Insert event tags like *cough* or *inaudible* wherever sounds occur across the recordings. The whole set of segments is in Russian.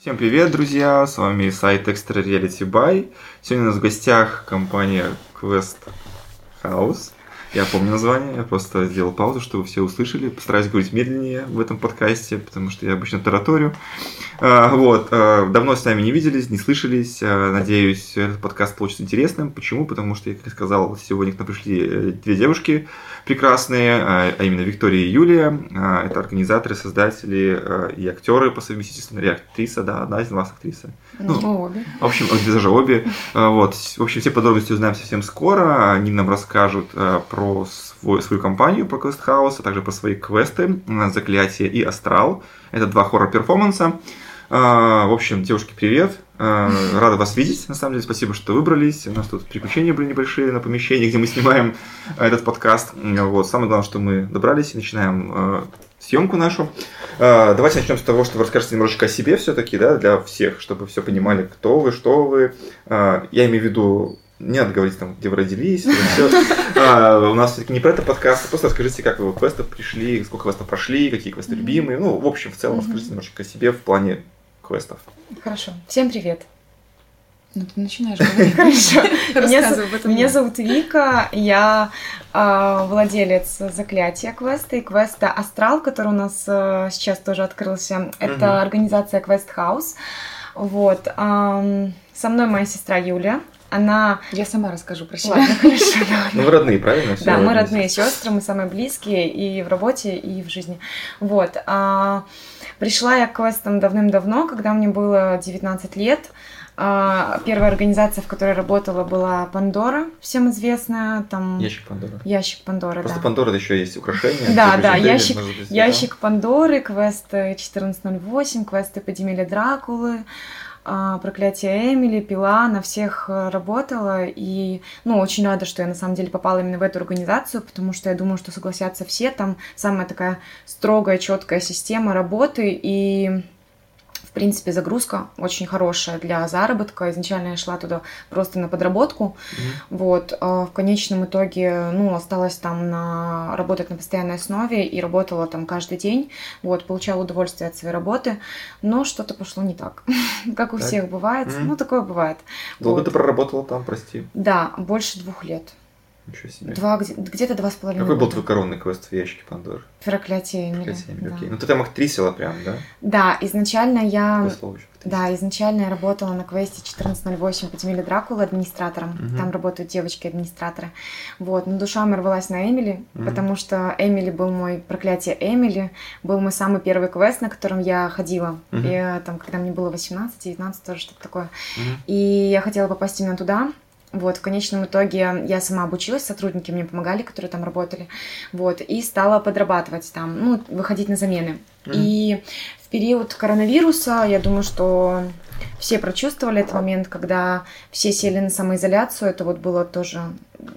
Всем привет, друзья! С вами сайт Extra Reality Buy. Сегодня у нас в гостях компания Quest House. Я помню название, я просто сделал паузу, чтобы все услышали. Постараюсь говорить медленнее в этом подкасте, потому что я обычно тараторю. А, вот. А, давно с нами не виделись, не слышались. А, надеюсь, этот подкаст получится интересным. Почему? Потому что, как я сказал, сегодня к нам пришли э, две девушки прекрасные, а именно Виктория и Юлия. Это организаторы, создатели и актеры по совместительству, или актриса, да, одна из вас актриса. Ну, ну обе. В общем, даже обе. Вот. В общем, все подробности узнаем совсем скоро. Они нам расскажут про свой, свою компанию, про Quest House, а также про свои квесты «Заклятие» и «Астрал». Это два хоррор-перформанса. А, в общем, девушки, привет. А, *laughs* рада вас видеть. На самом деле, спасибо, что выбрались. У нас тут приключения были небольшие на помещении, где мы снимаем этот подкаст. Вот. Самое главное, что мы добрались и начинаем а, съемку нашу. Давайте начнем с того, что вы расскажете немножечко о себе все-таки, да, для всех, чтобы все понимали, кто вы, что вы. Я имею в виду не надо говорить там, где вы родились, все. А, у нас все-таки не про это подкаст, просто расскажите, как вы в квесты пришли, сколько вас там прошли, какие квесты любимые. Ну, в общем, в целом, расскажите немножечко о себе в плане квестов. Хорошо. Всем привет. Ну, ты начинаешь *laughs* говорить. Хорошо. Меня, зовут Вика, я э, владелец заклятия квеста и квеста Астрал, который у нас э, сейчас тоже открылся. Это организация Quest House. Вот. Со мной моя сестра Юля. Она... Я сама расскажу про себя. Ладно, хорошо, *laughs* Ну, вы родные, правильно? Да, мы родные сестры, мы самые близкие и в работе, и в жизни. Вот. А, пришла я к квестам давным-давно, когда мне было 19 лет. А, первая организация, в которой работала, была Пандора, всем известная. Там... Ящик Пандора. Ящик Пандора, Просто да. Пандора еще есть украшения. Да, да, ящик, ящик Пандоры, квест 1408, квесты подземелья Дракулы. А, проклятие Эмили, пила, на всех э, работала. И, ну, очень рада, что я на самом деле попала именно в эту организацию, потому что я думаю, что согласятся все. Там самая такая строгая, четкая система работы. И в принципе, загрузка очень хорошая для заработка. Изначально я шла туда просто на подработку. Mm-hmm. Вот. А в конечном итоге, ну, осталась там на... работать на постоянной основе и работала там каждый день. Вот, получала удовольствие от своей работы. Но что-то пошло не так. *laughs* как у всех бывает. Mm-hmm. Ну, такое бывает. Долго вот. ты проработала там, прости? Да, больше двух лет. Ничего себе. Два, где-то два с половиной Какой был твой коронный квест в ящике Пандоры? Проклятие Эмили. Проклятие Эмили, да. окей. Ну ты там актрисила прям, да? Да, изначально я... Да, изначально я работала на квесте 1408 Подземелье Дракулы администратором. Угу. Там работают девочки-администраторы. Вот, но душа моя рвалась на Эмили, угу. потому что Эмили был мой проклятие Эмили, был мой самый первый квест, на котором я ходила. Угу. И там, когда мне было 18-19, тоже что-то такое. Угу. И я хотела попасть именно туда. Вот, в конечном итоге я сама обучилась, сотрудники мне помогали, которые там работали, вот, и стала подрабатывать там, ну, выходить на замены. Mm-hmm. И в период коронавируса, я думаю, что все прочувствовали этот момент, когда все сели на самоизоляцию, это вот было тоже,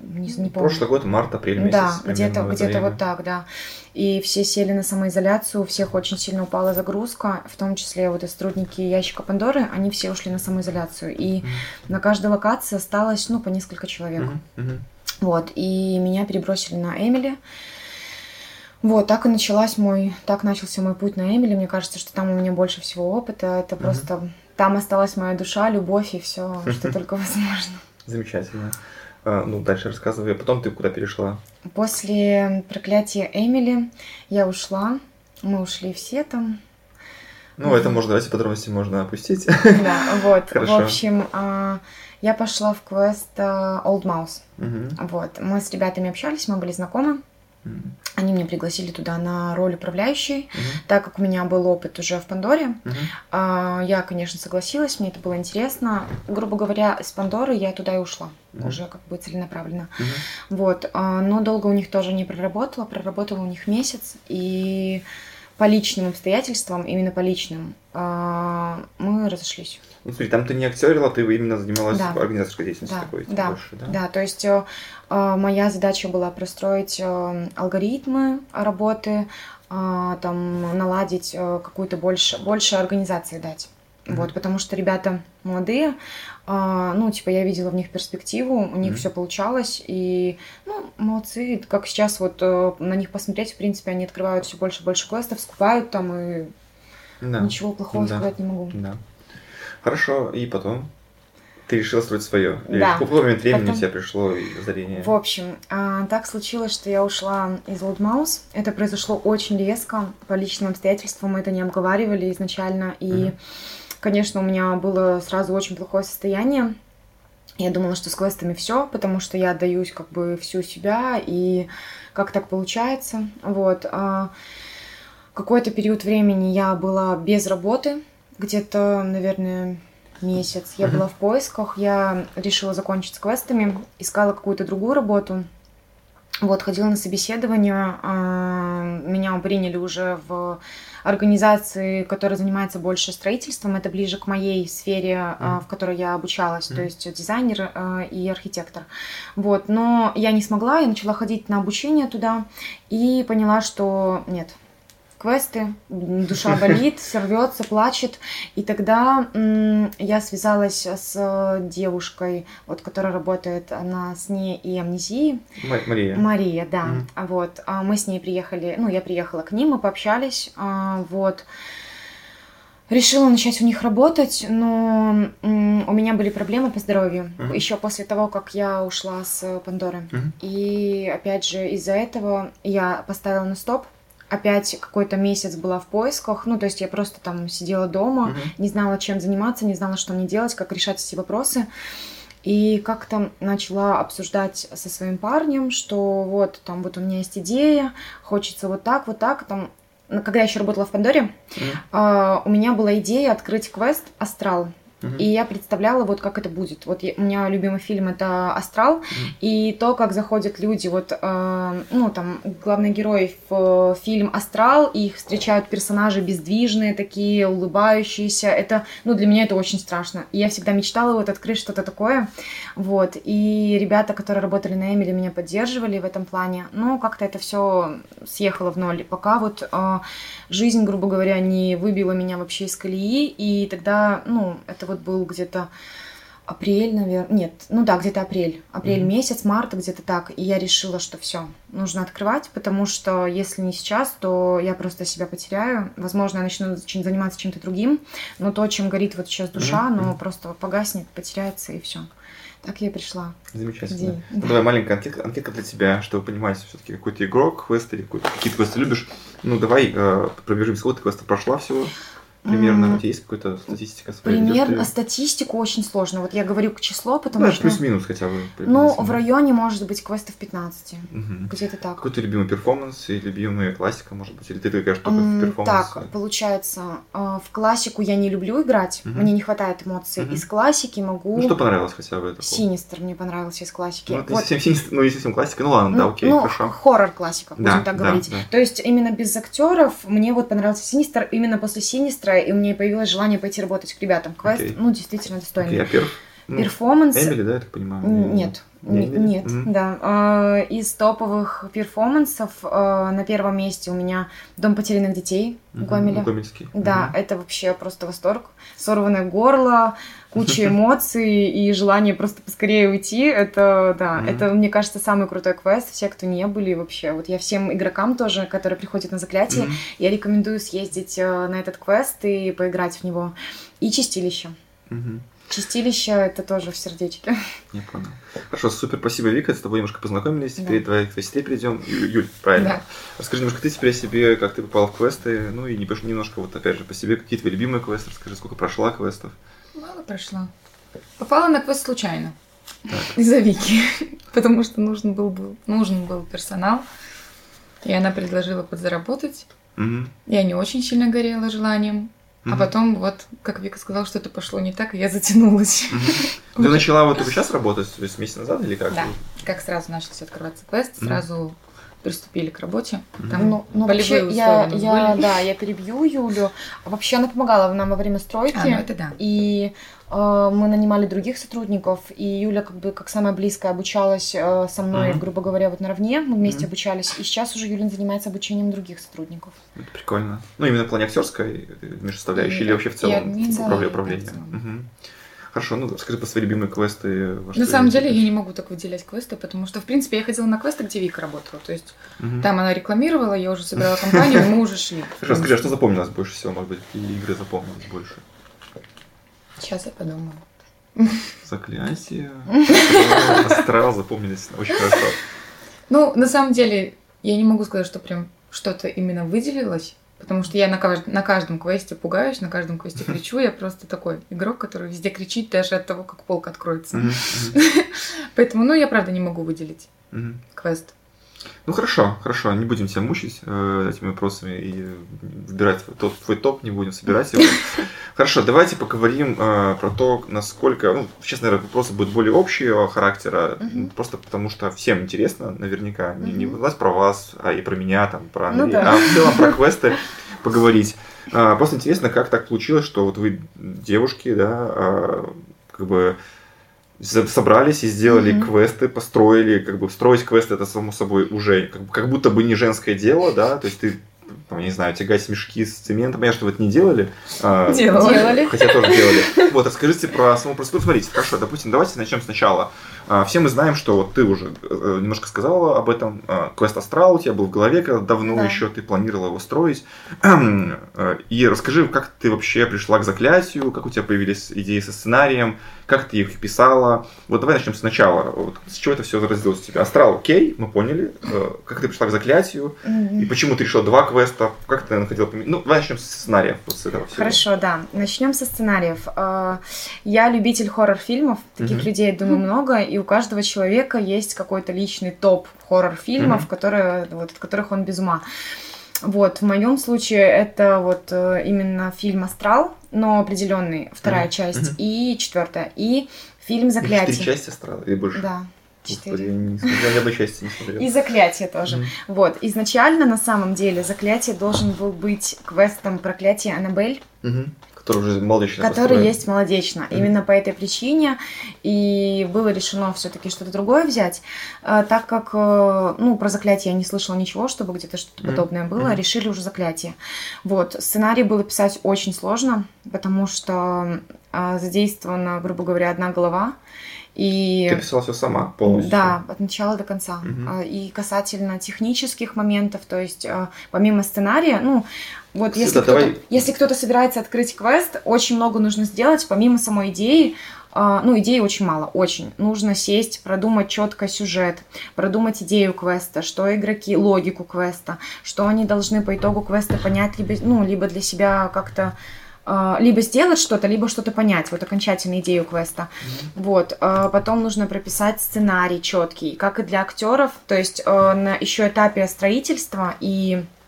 не, не помню. Прошлый год, март-апрель месяц. Да, где-то где вот так, да и все сели на самоизоляцию, у всех очень сильно упала загрузка, в том числе вот и сотрудники ящика Пандоры, они все ушли на самоизоляцию, и mm-hmm. на каждой локации осталось, ну, по несколько человек. Mm-hmm. Mm-hmm. Вот, и меня перебросили на Эмили. Вот, так и началась мой, так начался мой путь на Эмили. Мне кажется, что там у меня больше всего опыта. Это mm-hmm. просто там осталась моя душа, любовь и все, что *laughs* только возможно. Замечательно. А, ну, дальше рассказывай. А потом ты куда перешла? После проклятия Эмили я ушла. Мы ушли все там. Ну, это можно, давайте подробности можно опустить. Да, вот. Хорошо. В общем, а, я пошла в квест Old Mouse. Угу. Вот. Мы с ребятами общались, мы были знакомы. Угу. Они меня пригласили туда на роль управляющей, uh так как у меня был опыт уже в Пандоре. uh Я, конечно, согласилась, мне это было интересно. Грубо говоря, из Пандоры я туда и ушла, uh уже как бы целенаправленно. uh Вот, а, но долго у них тоже не проработала, проработала у них месяц, и по личным обстоятельствам, именно по личным, а, мы разошлись. Ну, смотри, там ты не актерила, ты именно занималась да. организаторской деятельностью да. такой. Да. Больше, да, да, то есть э, моя задача была простроить э, алгоритмы работы, э, там, наладить э, какую-то больше, больше организации дать. Mm-hmm. Вот, потому что ребята молодые, а, ну, типа, я видела в них перспективу, у них mm-hmm. все получалось, и, ну, молодцы, как сейчас вот э, на них посмотреть, в принципе, они открывают все больше и больше квестов, скупают там, и да. ничего плохого да. сказать не могу. Да. Хорошо, и потом? Ты решила строить свое? Да. в какой момент времени Потом... у тебя пришло озарение? В общем, а, так случилось, что я ушла из Old Mouse. Это произошло очень резко, по личным обстоятельствам. Мы это не обговаривали изначально. И, mm-hmm. конечно, у меня было сразу очень плохое состояние. Я думала, что с квестами все, потому что я отдаюсь как бы всю себя, и как так получается. Вот. А, какой-то период времени я была без работы, где-то, наверное, месяц. Я была в поисках, я решила закончить с квестами, искала какую-то другую работу. Вот, ходила на собеседование, а, меня приняли уже в организации, которая занимается больше строительством, это ближе к моей сфере, mm-hmm. в которой я обучалась, mm-hmm. то есть дизайнер а, и архитектор. Вот, но я не смогла, я начала ходить на обучение туда и поняла, что нет, квесты, душа болит, *laughs* рвется, плачет. И тогда я связалась с девушкой, вот, которая работает на сне и амнезии. Мария. Мария, да. Mm. Вот. А мы с ней приехали, ну, я приехала к ним, мы пообщались, а, вот. Решила начать у них работать, но у меня были проблемы по здоровью uh-huh. еще после того, как я ушла с Пандоры. Uh-huh. И опять же из-за этого я поставила на стоп опять какой-то месяц была в поисках. Ну, то есть я просто там сидела дома, угу. не знала, чем заниматься, не знала, что мне делать, как решать эти вопросы. И как-то начала обсуждать со своим парнем, что вот там вот у меня есть идея, хочется вот так, вот так. Там, когда я еще работала в Пандоре, mm. э, у меня была идея открыть квест Астрал. И я представляла, вот как это будет. Вот я, у меня любимый фильм это Астрал, угу. и то, как заходят люди, вот, э, ну, там, главный герой в фильм Астрал, и их встречают персонажи бездвижные такие, улыбающиеся. Это, ну, для меня это очень страшно. И я всегда мечтала вот открыть что-то такое. Вот. И ребята, которые работали на Эмили, меня поддерживали в этом плане. Но как-то это все съехало в ноль. Пока вот э, жизнь, грубо говоря, не выбила меня вообще из колеи, и тогда, ну, это вот был где-то апрель, наверное, нет, ну да, где-то апрель, апрель mm-hmm. месяц, март, где-то так, и я решила, что все, нужно открывать, потому что если не сейчас, то я просто себя потеряю, возможно, я начну заниматься чем-то другим, но то, чем горит вот сейчас душа, mm-hmm. оно просто погаснет, потеряется и все. Так я и пришла. Замечательно. Ну, давай маленькая анкетка, анкетка для тебя, чтобы понимать, все-таки какой ты игрок, квест или какие-то квесты любишь. Ну, давай э, пробежимся. Вот ты квеста прошла всего. Примерно мм. у тебя есть какая-то статистика своя? Примерно статистику очень сложно. Вот я говорю к число, потому да, что... плюс-минус хотя бы. Ну, в районе может быть квестов 15. Угу. Где-то так. Какой ты любимый перформанс и любимая классика, может быть? Или ты только мм, в перформанс? Так, получается, э, в классику я не люблю играть, угу. мне не хватает эмоций. Угу. Из классики могу... Ну, что понравилось хотя бы? Такого? Синистер мне понравился из классики. Ну, вот. совсем синистер, ну, не совсем классика, ну ладно, да, окей, ну, хорошо. хоррор классика, будем да, так да, говорить. Да. То есть именно без актеров мне вот понравился Синистер, именно после Синистра, и у меня появилась желание пойти работать к ребятам. Квест, окей. ну, действительно достойный. Окей, а перф... ну, Перформанс... Эмили, да, я так понимаю? Нет. Не, нет, mm-hmm. да. А, из топовых перформансов а, на первом месте у меня Дом потерянных детей mm-hmm. Гомеля. Гомельский. Да, mm-hmm. это вообще просто восторг. Сорванное горло, куча *laughs* эмоций и желание просто поскорее уйти. Это, да, mm-hmm. это, мне кажется, самый крутой квест. Все, кто не были вообще. Вот я всем игрокам тоже, которые приходят на заклятие, mm-hmm. я рекомендую съездить э, на этот квест и поиграть в него. И чистилище. Mm-hmm. Чистилище это тоже в сердечке. Я понял. Хорошо, супер, спасибо, Вика, с тобой немножко познакомились. Теперь да. давай к сестре перейдем. Юль, правильно. Да. Расскажи немножко ты теперь о себе, как ты попала в квесты, ну и немножко вот опять же по себе, какие твои любимые квесты, расскажи, сколько прошла квестов. Мало прошла. Попала на квест случайно. Из-за Вики. *laughs* Потому что нужен был, был, нужен был персонал. И она предложила подзаработать. Угу. Я не очень сильно горела желанием. Mm-hmm. А потом вот, как Вика сказала, что это пошло не так, и я затянулась. Mm-hmm. *laughs* Ты начала вот только сейчас работать, то есть месяц назад или как? Да, как сразу начался открываться квест, сразу приступили к работе. Там ну, ну, вообще, я, я, да, я перебью Юлю. Вообще она помогала нам во время стройки. А, ну это да. И э, мы нанимали других сотрудников, и Юля как бы как самая близкая обучалась э, со мной, mm-hmm. грубо говоря, вот наравне. Мы вместе mm-hmm. обучались. И сейчас уже Юлин занимается обучением других сотрудников. Это прикольно. Ну, именно в плане актерской межсоставляющей и, или вообще в целом и, управление. управление. Угу. Хорошо, ну скажи по свои любимые квесты. На самом деле я не могу так выделять квесты, потому что, в принципе, я ходила на квесты, где Вика работала. То есть угу. там она рекламировала, я уже собирала компанию, мы уже шли. *laughs* Хорошо, скажи, а что запомнилось больше всего, может быть, какие игры запомнилось больше? Сейчас я подумаю. Заклятие. *laughs* Астрал запомнились очень хорошо. Ну, на самом деле, я не могу сказать, что прям что-то именно выделилось. Потому что я на, кажд... на каждом квесте пугаюсь, на каждом квесте *laughs* кричу. Я просто такой игрок, который везде кричит даже от того, как полка откроется. *laughs* Поэтому, ну, я правда не могу выделить квест. Ну хорошо, хорошо, не будем тебя мучить э, этими вопросами и выбирать тот, твой топ, не будем собирать его. *laughs* Хорошо, давайте поговорим э, про то, насколько, ну, сейчас, наверное, вопросы будут более общего характера, uh-huh. просто потому что всем интересно, наверняка, uh-huh. не, не вас про вас, а и про меня, там, про ну, да. а в целом про *laughs* квесты поговорить. А, просто интересно, как так получилось, что вот вы девушки, да, а, как бы собрались и сделали mm-hmm. квесты, построили, как бы строить квесты это само собой уже как, как будто бы не женское дело, да, то есть ты там, я не знаю, тягать мешки с цементом. Я что вы это не делали? А, делали. Хотя тоже делали. Вот, расскажите про саму процедуру. Смотрите, хорошо, допустим, давайте начнем сначала. А, все мы знаем, что вот ты уже э, немножко сказала об этом. А, квест Астрал у тебя был в голове, когда давно да. еще ты планировала его строить. *clears throat* Э, и расскажи, как ты вообще пришла к заклятию, как у тебя появились идеи со сценарием, как ты их писала. Вот давай начнем сначала. Вот, с чего это все зародилось у тебя? Астрал, окей, мы поняли. Э, как ты пришла к заклятию? Mm-hmm. И почему ты решила два квеста? Как ты находила... Ну, давай начнем с сценариев. Вот с этого всего. Хорошо, да. Начнем со сценариев. Я любитель хоррор-фильмов. Таких mm-hmm. людей, я думаю, много. И у каждого человека есть какой-то личный топ хоррор-фильмов, mm-hmm. которые, вот, от которых он без ума. Вот, в моем случае это вот э, именно фильм «Астрал», но определенный, вторая mm-hmm. часть, mm-hmm. и четвертая, и фильм «Заклятие». Четыре части «Астрала» или больше? Да. Господи, я не смотрел одной части, не смотрел. И заклятие тоже. Mm-hmm. Вот. Изначально, на самом деле, заклятие должен был быть квестом проклятия Аннабель. Mm-hmm. Который уже молодечно Который построен. есть молодечно. Mm-hmm. Именно по этой причине и было решено все-таки что-то другое взять, а, так как, э, ну, про заклятие я не слышала ничего, чтобы где-то что-то mm-hmm. подобное было, mm-hmm. решили уже заклятие. Вот, сценарий было писать очень сложно, потому что а, задействована, грубо говоря, одна голова, и... Ты писала все сама полностью? Да, от начала до конца. Угу. И касательно технических моментов, то есть помимо сценария, ну, вот если кто-то, давай... если кто-то собирается открыть квест, очень много нужно сделать, помимо самой идеи, ну, идеи очень мало, очень. Нужно сесть, продумать четко сюжет, продумать идею квеста, что игроки, логику квеста, что они должны по итогу квеста понять, либо, ну, либо для себя как-то либо сделать что-то, либо что-то понять, вот окончательную идею квеста. Mm-hmm. Вот. Потом нужно прописать сценарий четкий, как и для актеров, то есть на еще этапе строительства и а,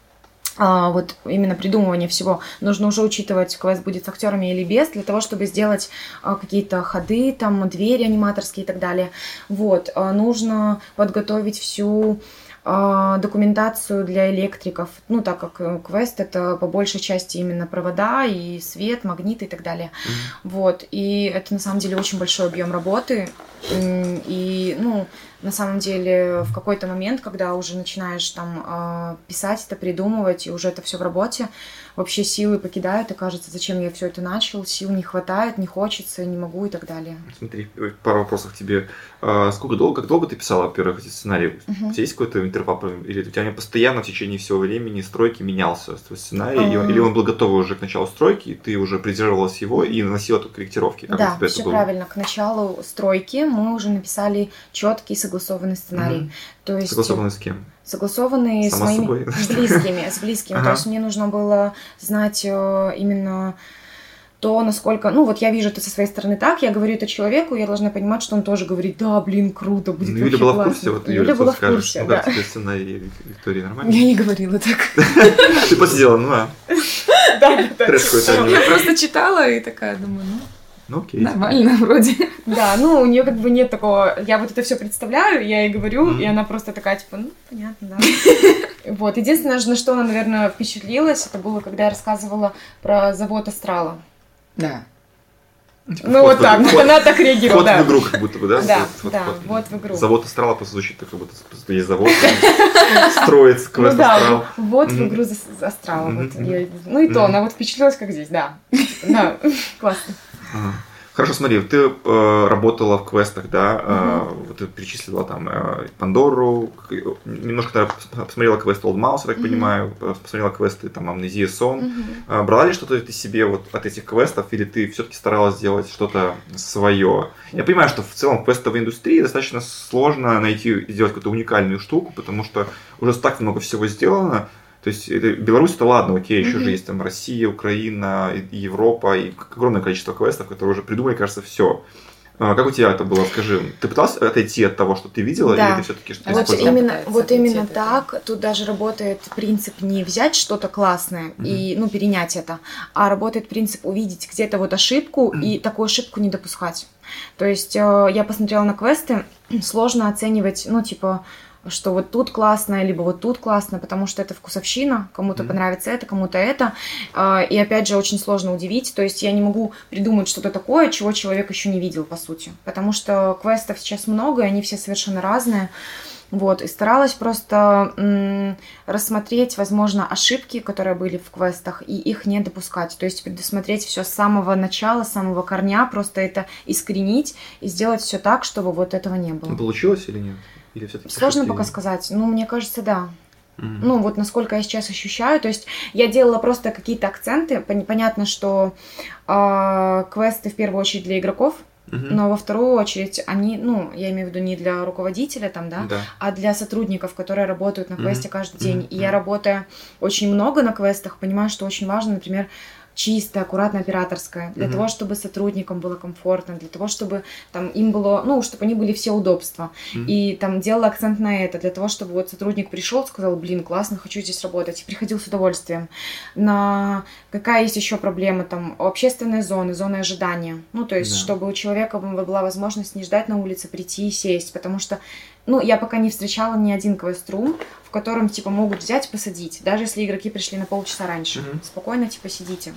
вот именно придумывание всего нужно уже учитывать, квест будет с актерами или без, для того, чтобы сделать а, какие-то ходы, там, двери аниматорские и так далее. Вот, а, нужно подготовить всю а, документацию для электриков, ну, так как э, квест это по большей части именно провода и свет, магниты и так далее. Mm-hmm. Вот, и это на самом деле очень большой объем работы, и, ну, на самом деле в какой-то момент, когда уже начинаешь там а, писать это, придумывать, и уже это все в работе, вообще силы покидают, и кажется, зачем я все это начал, сил не хватает, не хочется, не могу и так далее. Смотри, пару вопросов к тебе. А, сколько долго, как долго ты писала, во-первых, эти сценарии? Uh-huh. У тебя есть какой-то интервал, или у тебя постоянно в течение всего времени стройки менялся твой сценарий, uh-huh. или он был готовый уже к началу стройки, и ты уже придерживалась его и наносила тут корректировки? Как да, все правильно. К началу стройки мы уже написали четкий согласованный сценарий. Uh-huh. То есть... Согласованный с кем? Согласованные Сама с моими собой. близкими, с близкими. Ага. То есть мне нужно было знать э, именно то, насколько... Ну, вот я вижу это со своей стороны так, я говорю это человеку, я должна понимать, что он тоже говорит, да, блин, круто, будет ну, Юля была классно. в курсе, вот Юля, была в курсе, ну, да. да. тебе сценарий Виктории нормально? Я не говорила так. Ты посидела, ну а. Да, да, да. Я просто читала и такая, думаю, ну... Ну, окей. Нормально, *laughs* вроде. Да, ну, у нее как бы нет такого... Я вот это все представляю, я ей говорю, mm-hmm. и она просто такая, типа, ну, понятно, да. *laughs* Вот. Единственное, на что она, наверное, впечатлилась, это было, когда я рассказывала про завод Астрала. Да. Типа, ну вот так, вот она так реагировала. Вот в игру как будто бы, да? Да, вот, да, вот, вот в игру. Завод Астрала просто звучит как будто есть завод, *laughs* строится квест Ну да, вот в игру Астрала. Ну и то, она вот впечатлилась, как здесь, да. Да, классно. Хорошо, смотри, ты э, работала в квестах, да, э, вот ты перечислила там э, Пандору, немножко посмотрела квест Old Mouse, я так понимаю, э, посмотрела квесты там Amnesia Сон. Э, брала ли что-то ты себе вот от этих квестов, или ты все-таки старалась сделать что-то свое? Я понимаю, что в целом в квестовой индустрии достаточно сложно найти, сделать какую-то уникальную штуку, потому что уже так много всего сделано, то есть это, Беларусь это ладно, окей, еще mm-hmm. же есть там Россия, Украина, и Европа, и огромное количество квестов, которые уже придумали, кажется, все. А, как у тебя это было, скажи? Ты пыталась отойти от того, что ты видела, да. или ты все-таки что-то Вот именно, вот именно так. Тут даже работает принцип не взять что-то классное mm-hmm. и ну перенять это, а работает принцип увидеть где-то вот ошибку mm-hmm. и такую ошибку не допускать. То есть э, я посмотрела на квесты, *clears throat* сложно оценивать, ну типа что вот тут классно, либо вот тут классно, потому что это вкусовщина, кому-то mm-hmm. понравится это, кому-то это. А, и опять же, очень сложно удивить. То есть я не могу придумать что-то такое, чего человек еще не видел, по сути. Потому что квестов сейчас много, и они все совершенно разные. Вот, и старалась просто м- рассмотреть, возможно, ошибки, которые были в квестах, и их не допускать. То есть предусмотреть все с самого начала, с самого корня, просто это искоренить и сделать все так, чтобы вот этого не было. Получилось или нет? Или все-таки Сложно пока сказать. Ну, мне кажется, да. Mm-hmm. Ну, вот насколько я сейчас ощущаю. То есть я делала просто какие-то акценты. Понятно, что э, квесты в первую очередь для игроков. Mm-hmm. Но во вторую очередь они, ну, я имею в виду не для руководителя там, да, да. а для сотрудников, которые работают на квесте mm-hmm. каждый день. Mm-hmm. И я работаю очень много на квестах, понимаю, что очень важно, например, чистая, аккуратная операторская, для угу. того, чтобы сотрудникам было комфортно, для того, чтобы там им было, ну, чтобы они были все удобства. Угу. И там делала акцент на это, для того, чтобы вот сотрудник пришел, сказал, блин, классно, хочу здесь работать, и приходил с удовольствием. На какая есть еще проблема, там, общественные зоны, зоны ожидания. Ну, то есть, да. чтобы у человека была возможность не ждать на улице, прийти и сесть, потому что ну, я пока не встречала ни один квест-рум, в котором, типа, могут взять и посадить, даже если игроки пришли на полчаса раньше. Угу. Спокойно, типа, сидите.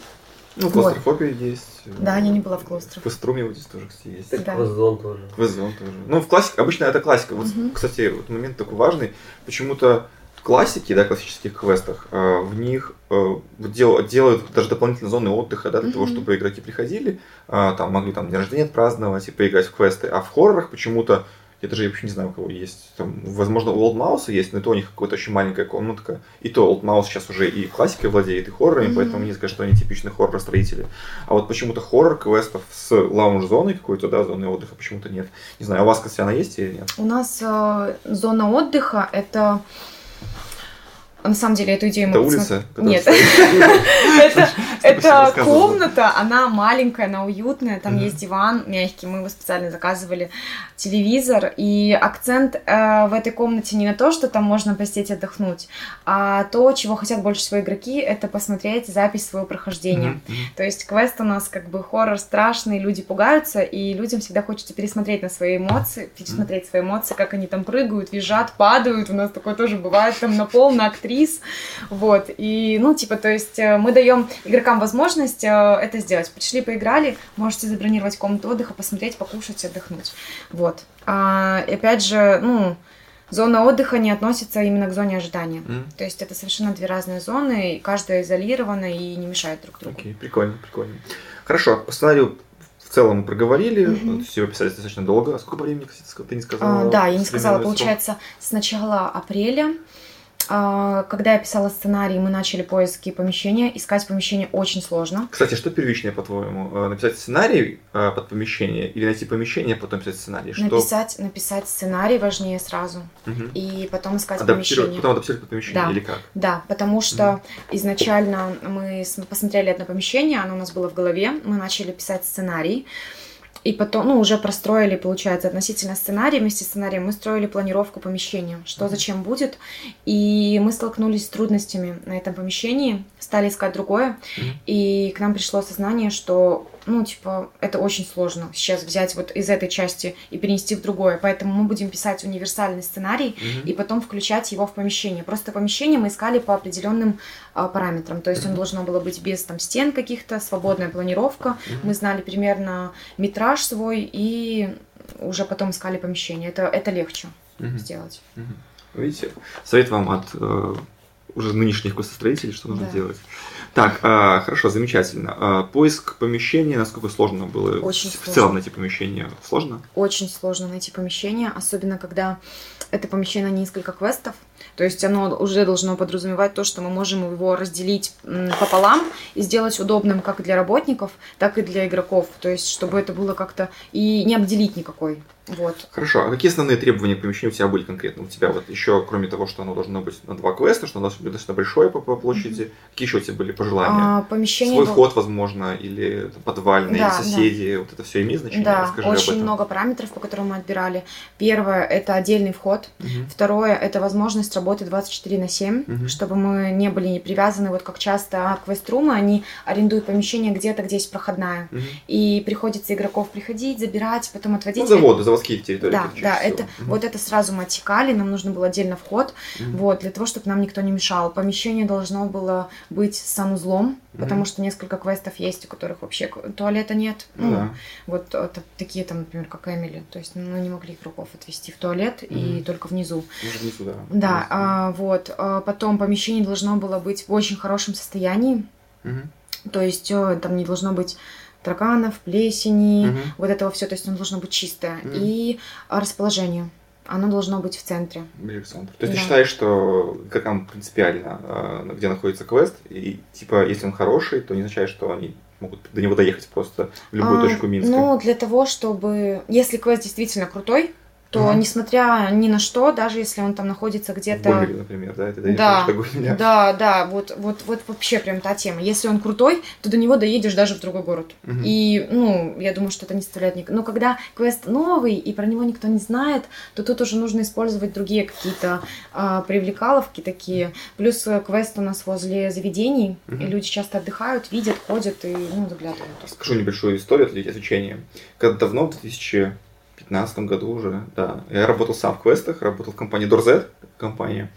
Ну, клаустрофобия вот. есть. Да, я не была в клаустрофобии. В квеструме вот здесь тоже, кстати, есть. Да. Квестзон тоже. Квестзон тоже. Ну, в классике, обычно это классика. Вот, угу. кстати, вот момент такой важный. Почему-то в классике, да, классических квестах, э, в них э, дел, делают даже дополнительные зоны отдыха, да, для угу. того, чтобы игроки приходили, э, там могли там день рождения отпраздновать и поиграть в квесты. А в хоррорах почему-то я даже вообще не знаю, у кого есть. Там, возможно, у Old Mouse есть, но это у них какая-то очень маленькая комнатка. И то Old Mouse сейчас уже и классикой владеет, и хоррорами, mm-hmm. поэтому не сказать, что они типичные хоррор-строители. А вот почему-то хоррор-квестов с лаунж-зоной какой-то, да, зоной отдыха почему-то нет. Не знаю, у вас, кстати, она есть или нет? У нас э, зона отдыха – это на самом деле эту идею мы... *laughs* Это улица? Нет. Это комната, она маленькая, она уютная, там есть диван мягкий, мы его специально заказывали, телевизор, и акцент э, в этой комнате не на то, что там можно посидеть отдохнуть, а то, чего хотят больше всего игроки, это посмотреть запись своего прохождения. То есть квест у нас как бы хоррор страшный, люди пугаются, и людям всегда хочется пересмотреть на свои эмоции, пересмотреть свои эмоции, как они там прыгают, визжат, падают, у нас такое тоже бывает, там на пол, на актрис, приз, вот, и, ну, типа, то есть э, мы даем игрокам возможность э, это сделать. Пришли, поиграли, можете забронировать комнату отдыха, посмотреть, покушать, отдохнуть, вот. А, и опять же, ну, Зона отдыха не относится именно к зоне ожидания. Mm. То есть это совершенно две разные зоны, и каждая изолирована и не мешает друг другу. Окей, okay, прикольно, прикольно. Хорошо, по сценарию в целом мы проговорили, mm-hmm. все описали достаточно долго. А сколько времени, кстати, ты не сказала? А, да, я не сказала. Получается, с начала апреля когда я писала сценарий, мы начали поиски помещения. Искать помещение очень сложно. Кстати, что первичнее, по-твоему? Э, написать сценарий э, под помещение или найти помещение, а потом писать сценарий? Что... Написать, написать сценарий важнее сразу. Угу. И потом искать помещение. Потом адаптировать под помещение да. или как? Да, потому что угу. изначально мы посмотрели одно помещение, оно у нас было в голове. Мы начали писать сценарий. И потом, ну, уже простроили, получается, относительно сценария. Вместе с сценарием мы строили планировку помещения, что зачем будет. И мы столкнулись с трудностями на этом помещении, стали искать другое. И к нам пришло сознание, что ну, типа, это очень сложно сейчас взять вот из этой части и перенести в другое. Поэтому мы будем писать универсальный сценарий mm-hmm. и потом включать его в помещение. Просто помещение мы искали по определенным а, параметрам. То есть mm-hmm. он должно было быть без там стен каких-то, свободная планировка. Mm-hmm. Мы знали примерно метраж свой и уже потом искали помещение. Это, это легче mm-hmm. сделать. Mm-hmm. Видите, совет вам от э, уже нынешних квестостроителей, что нужно да. делать. Так, а, хорошо, замечательно. А, поиск помещения, насколько сложно было? Очень в сложно. целом найти помещение сложно? Очень сложно найти помещение, особенно когда это помещение на несколько квестов. То есть оно уже должно подразумевать то, что мы можем его разделить пополам и сделать удобным как для работников, так и для игроков. То есть чтобы это было как-то и не обделить никакой. Вот. Хорошо. А какие основные требования к помещению у тебя были конкретно? У тебя вот еще, кроме того, что оно должно быть на два квеста, что оно должно быть достаточно большое по, по площади, mm-hmm. какие еще у тебя были пожелания? А, помещение Свой был... ход, возможно, или подвальный, да, или соседи, да. вот это все имеет значение? Да, Расскажи очень много параметров, по которым мы отбирали. Первое – это отдельный вход. Mm-hmm. Второе – это возможность работы 24 на 7, mm-hmm. чтобы мы не были не привязаны, вот как часто квест-румы, они арендуют помещение где-то, где есть проходная. Mm-hmm. И приходится игроков приходить, забирать, потом отводить. Ну, заводы, заводские территории. Да, да, это, mm-hmm. вот это сразу мы отсекали, нам нужно было отдельно вход, mm-hmm. вот, для того, чтобы нам никто не мешал. Помещение должно было быть с санузлом, mm-hmm. потому что несколько квестов есть, у которых вообще туалета нет. Ну, да. вот это, такие там, например, как Эмили, то есть мы не могли игроков отвести в туалет mm-hmm. и только внизу. Может, внизу, да. Да, а, вот, а, потом помещение должно было быть в очень хорошем состоянии, mm-hmm. то есть э, там не должно быть тараканов, плесени, угу. вот этого все, то есть оно должно быть чистое. Угу. И расположение. Оно должно быть в центре. Центру. То есть да. ты считаешь, что как там принципиально, а, где находится квест, и типа, если он хороший, то не означает, что они могут до него доехать просто в любую а, точку Минска? Ну, для того, чтобы... Если квест действительно крутой, то угу. несмотря ни на что, даже если он там находится где-то... В Гомеле, например, да? Это да, да, да, вот, вот, вот вообще прям та тема. Если он крутой, то до него доедешь даже в другой город. Угу. И, ну, я думаю, что это не составляет никак. Но когда квест новый, и про него никто не знает, то тут уже нужно использовать другие какие-то а, привлекаловки такие. Плюс э, квест у нас возле заведений, угу. и люди часто отдыхают, видят, ходят и, ну, заглядывают. Скажу небольшую историю от изучения. Когда давно, в 2000 2015 году уже, да. Я работал сам в квестах, работал в компании Дорзет, компания.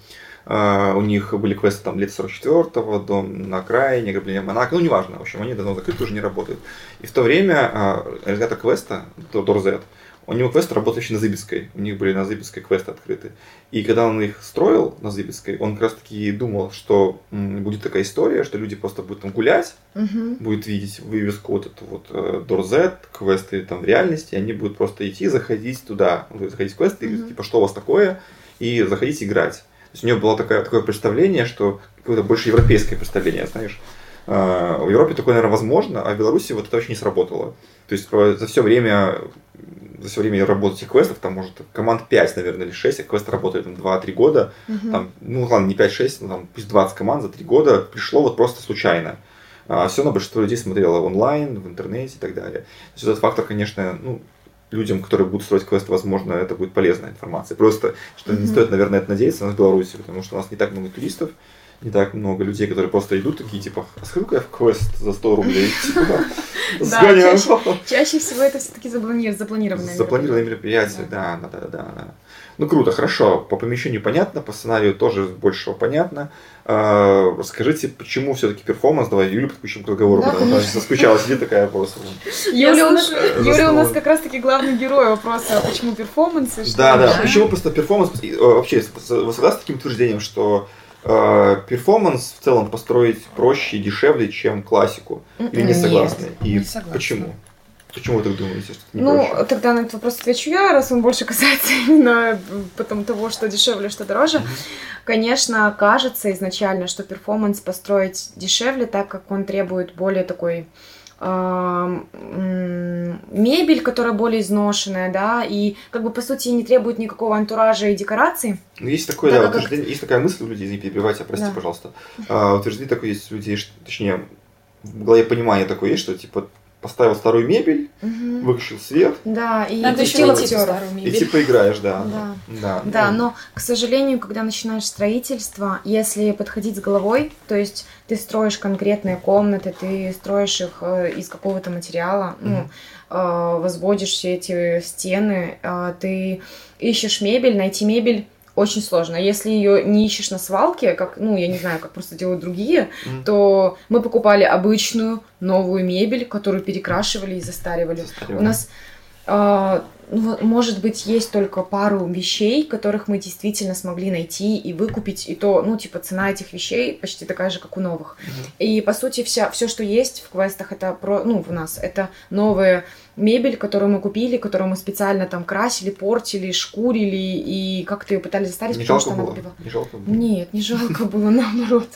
Uh, у них были квесты там лет 44-го, дом на окраине, ограбление Монако, ну неважно, в общем, они давно закрыты, уже не работают. И в то время uh, ребята квеста, Дорзет, у него квесты работали еще на Зыбецкой. У них были на Зыбецкой квесты открыты. И когда он их строил на Зыбецкой, он как раз таки думал, что будет такая история, что люди просто будут там гулять, угу. будут видеть вывеску вот эту вот э, Дорзет, квесты там в реальности, и они будут просто идти, заходить туда, заходить в квесты, угу. и, типа, что у вас такое, и заходить играть. То есть у него было такое, такое представление, что какое-то больше европейское представление, знаешь. Э, в Европе такое, наверное, возможно, а в Беларуси вот это очень не сработало. То есть за все время за все время работы этих квестов, там, может, команд 5, наверное, или 6, а квесты работают там 2-3 года, угу. там, ну, ладно, не 5-6, ну, там, пусть 20 команд за 3 года пришло вот просто случайно. А все равно большинство людей смотрело онлайн, в интернете и так далее. То есть этот фактор, конечно, ну, людям, которые будут строить квесты, возможно, это будет полезная информация. Просто, что mm-hmm. не стоит, наверное, это надеяться на Беларуси, потому что у нас не так много туристов, не так много людей, которые просто идут такие, типа, а сходу я в квест за 100 рублей, *laughs* типа, да, чаще, всего это все-таки запланированное Запланированное мероприятие, да, да, да, да. Ну круто, хорошо. По помещению понятно, по сценарию тоже большего понятно. А, расскажите, почему все-таки перформанс? Давай Юлю подключим к разговору, да, потому что соскучала, сидит такая вопрос. Юля, у нас, как раз-таки главный герой вопроса, почему перформанс? Да, да, почему просто перформанс? Вообще, вы согласны с таким утверждением, что Э, перформанс в целом построить проще и дешевле, чем классику? Или не согласны? Нет, и не согласна. почему? Почему вы так думаете, что это не Ну, проще? тогда на этот вопрос отвечу я, раз он больше *laughs* касается именно потом того, что дешевле, что дороже. Mm-hmm. Конечно, кажется изначально, что перформанс построить дешевле, так как он требует более такой мебель, которая более изношенная, да, и как бы по сути не требует никакого антуража и декораций. Ну, есть такое, да, как... есть такая мысль у людей, не перебивайте, прости, да. пожалуйста. А, утверждение такое есть у людей, что, точнее, в голове понимание такое есть, что типа поставил старую мебель, угу. выключил свет. Да, и Надо еще идти старую мебель. И типа играешь, да. Да. Да, да, но, к сожалению, когда начинаешь строительство, если подходить с головой, то есть ты строишь конкретные комнаты, ты строишь их э, из какого-то материала, угу. ну, возводишь все эти стены, э, ты ищешь мебель, найти мебель очень сложно. Если ее не ищешь на свалке, как, ну, я не знаю, как просто делают другие, mm. то мы покупали обычную новую мебель, которую перекрашивали и застаривали. застаривали. У нас э, может быть, есть только пару вещей, которых мы действительно смогли найти и выкупить, и то, ну, типа, цена этих вещей почти такая же, как у новых. Mm-hmm. И, по сути, вся, все, что есть в квестах, это про, ну, у нас, это новая мебель, которую мы купили, которую мы специально там красили, портили, шкурили и как-то ее пытались заставить, не потому что было? она Не жалко было? Нет, не жалко *laughs* было, наоборот.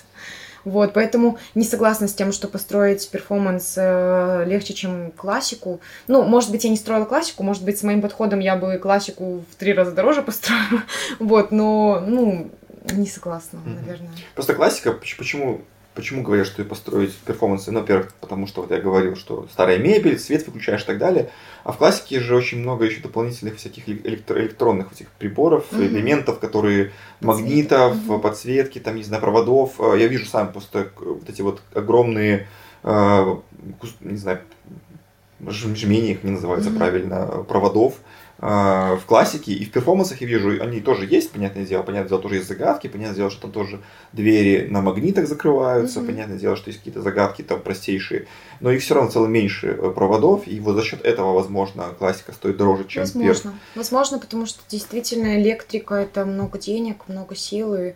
Вот, поэтому не согласна с тем, что построить перформанс э, легче, чем классику. Ну, может быть, я не строила классику, может быть, с моим подходом я бы классику в три раза дороже *laughs* построила. Вот, но, ну, не согласна, mm-hmm. наверное. Просто классика, почему Почему говорят, что построить перформансы? Ну, во-первых, потому что вот я говорил, что старая мебель, свет выключаешь и так далее. А в классике же очень много еще дополнительных всяких электро- электронных этих приборов, mm-hmm. элементов, которые магнитов, mm-hmm. подсветки, там, не знаю, проводов. А, я вижу сам просто вот эти вот огромные, э, не знаю, жмени их не называются mm-hmm. правильно, проводов, а, в классике и в перформансах я вижу, они тоже есть, понятное дело, понятное дело, тоже есть загадки, понятное дело, что там тоже двери на магнитах закрываются, mm-hmm. понятное дело, что есть какие-то загадки там простейшие, но их все равно цело меньше э, проводов, и вот за счет этого, возможно, классика стоит дороже, чем Возможно. Перф. Возможно, потому что действительно электрика это много денег, много сил и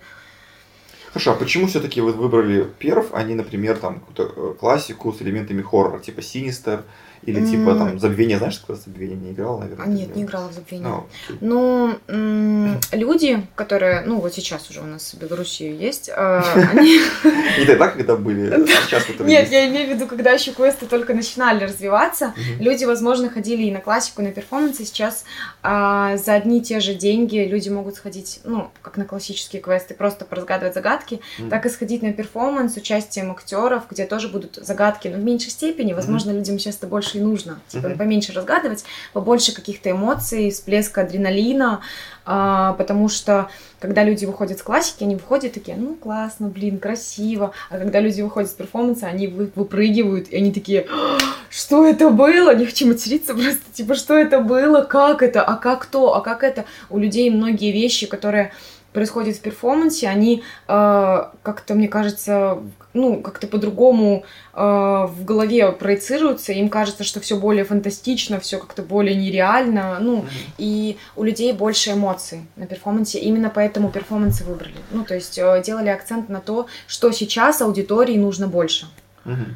Хорошо, а почему все-таки вы выбрали перф, а не, например, там какую-то э, классику с элементами хоррора, типа Sinister, или типа там забвение, знаешь, такое забвение не играл, наверное? А, нет, не играла в забвение. Oh, okay. Ну, люди, которые, ну вот сейчас уже у нас в Беларуси есть, а, они... *laughs* Не тогда, когда были, а сейчас Нет, я имею в виду, когда еще квесты только начинали развиваться, люди, возможно, ходили и на классику, и на перформансы. Сейчас за одни и те же деньги люди могут сходить, ну, как на классические квесты, просто поразгадывать загадки, так и сходить на перформанс с участием актеров, где тоже будут загадки, но в меньшей степени. Возможно, людям часто больше и нужно. Типа, mm-hmm. поменьше разгадывать, побольше каких-то эмоций, всплеска адреналина, а, потому что когда люди выходят с классики, они выходят такие, ну классно, блин, красиво, а когда люди выходят с перформанса, они выпрыгивают, и они такие, «А, что это было? Не хочу материться просто, типа, что это было, как это, а как то, а как это? У людей многие вещи, которые происходят в перформансе, они э, как-то, мне кажется, ну, как-то по-другому э, в голове проецируются, им кажется, что все более фантастично, все как-то более нереально, ну, mm-hmm. и у людей больше эмоций на перформансе, именно поэтому перформансы выбрали. Ну, то есть э, делали акцент на то, что сейчас аудитории нужно больше. Mm-hmm.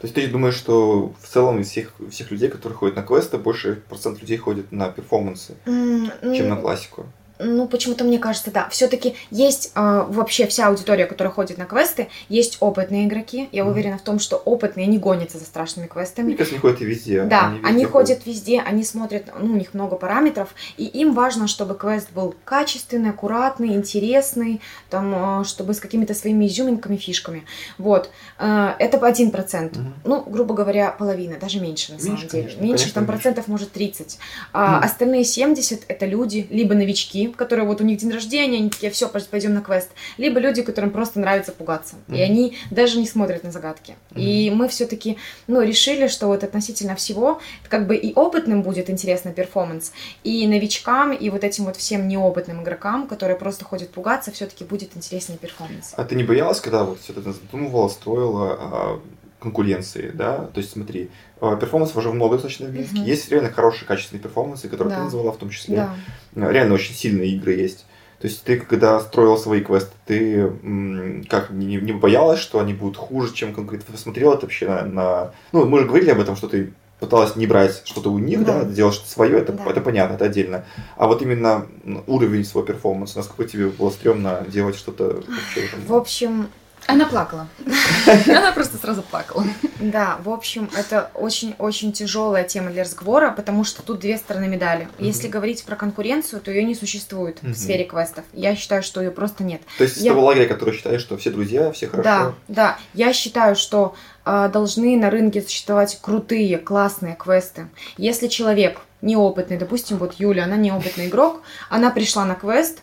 То есть ты думаешь, что в целом из всех, всех людей, которые ходят на квесты, больше процент людей ходит на перформансы, mm-hmm. чем на классику? Ну, почему-то мне кажется, да. Все-таки есть э, вообще вся аудитория, которая ходит на квесты, есть опытные игроки. Я mm-hmm. уверена в том, что опытные не гонятся за страшными квестами. Мне кажется, они ходят везде. Да, они, везде они ходят ходят везде, они смотрят, ну, у них много параметров, и им важно, чтобы квест был качественный, аккуратный, интересный, там, э, чтобы с какими-то своими изюминками, фишками. Вот. Э, это по 1%. Mm-hmm. Ну, грубо говоря, половина, даже меньше на самом меньше, деле. Конечно, меньше, конечно, там меньше. процентов может 30. А mm-hmm. остальные 70 это люди, либо новички, которые вот у них день рождения, они такие, все, пойдем на квест. Либо люди, которым просто нравится пугаться. Mm-hmm. И они даже не смотрят на загадки. Mm-hmm. И мы все-таки, ну, решили, что вот относительно всего, как бы и опытным будет интересный перформанс, и новичкам, и вот этим вот всем неопытным игрокам, которые просто ходят пугаться, все-таки будет интереснее перформанс. А ты не боялась, когда вот все это задумывала, строила а, конкуренции, да? То есть смотри, а, перформансов уже много достаточно в Минске. Угу. Есть реально хорошие, качественные перформансы, которые да. ты назвала в том числе. Да. А, реально очень сильные игры есть. То есть ты, когда строил свои квесты, ты как не, не боялась, что они будут хуже, чем конкретно? Посмотрела ты вообще на, на... Ну, мы же говорили об этом, что ты пыталась не брать что-то у них, да, да делать что-то свое, это, да. это понятно, это отдельно. А вот именно уровень своего перформанса, насколько тебе было стрёмно делать что-то вообще? В общем, она плакала. *laughs* Она просто сразу плакала. Да, в общем, это очень-очень тяжелая тема для разговора, потому что тут две стороны медали. Если говорить про конкуренцию, то ее не существует в сфере квестов. Я считаю, что ее просто нет. То есть из того лагеря, который считает, что все друзья, все хорошо? Да, да. Я считаю, что э, должны на рынке существовать крутые, классные квесты. Если человек неопытный, допустим, вот Юля, она неопытный игрок, она пришла на квест,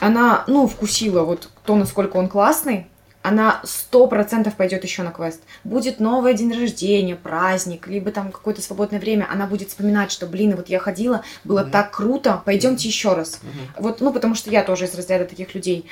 она, ну, вкусила вот то, насколько он классный, она сто процентов пойдет еще на квест. Будет новый день рождения, праздник, либо там какое-то свободное время, она будет вспоминать, что, блин, вот я ходила, было mm-hmm. так круто, пойдемте еще раз. Mm-hmm. Вот, ну, потому что я тоже из разряда таких людей.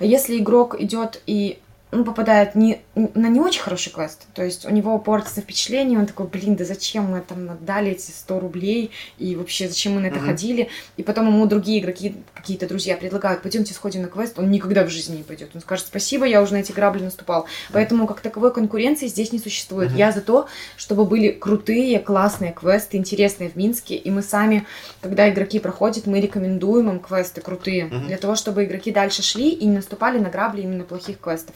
Если игрок идет и ну, попадает не, на не очень хороший квест. То есть у него портится впечатление, он такой, блин, да зачем мы там отдали эти 100 рублей, и вообще зачем мы на это mm-hmm. ходили. И потом ему другие игроки, какие-то друзья предлагают, пойдемте сходим на квест, он никогда в жизни не пойдет. Он скажет, спасибо, я уже на эти грабли наступал. Mm-hmm. Поэтому как таковой конкуренции здесь не существует. Mm-hmm. Я за то, чтобы были крутые, классные квесты, интересные в Минске, и мы сами, когда игроки проходят, мы рекомендуем им квесты крутые, mm-hmm. для того, чтобы игроки дальше шли и не наступали на грабли именно плохих квестов.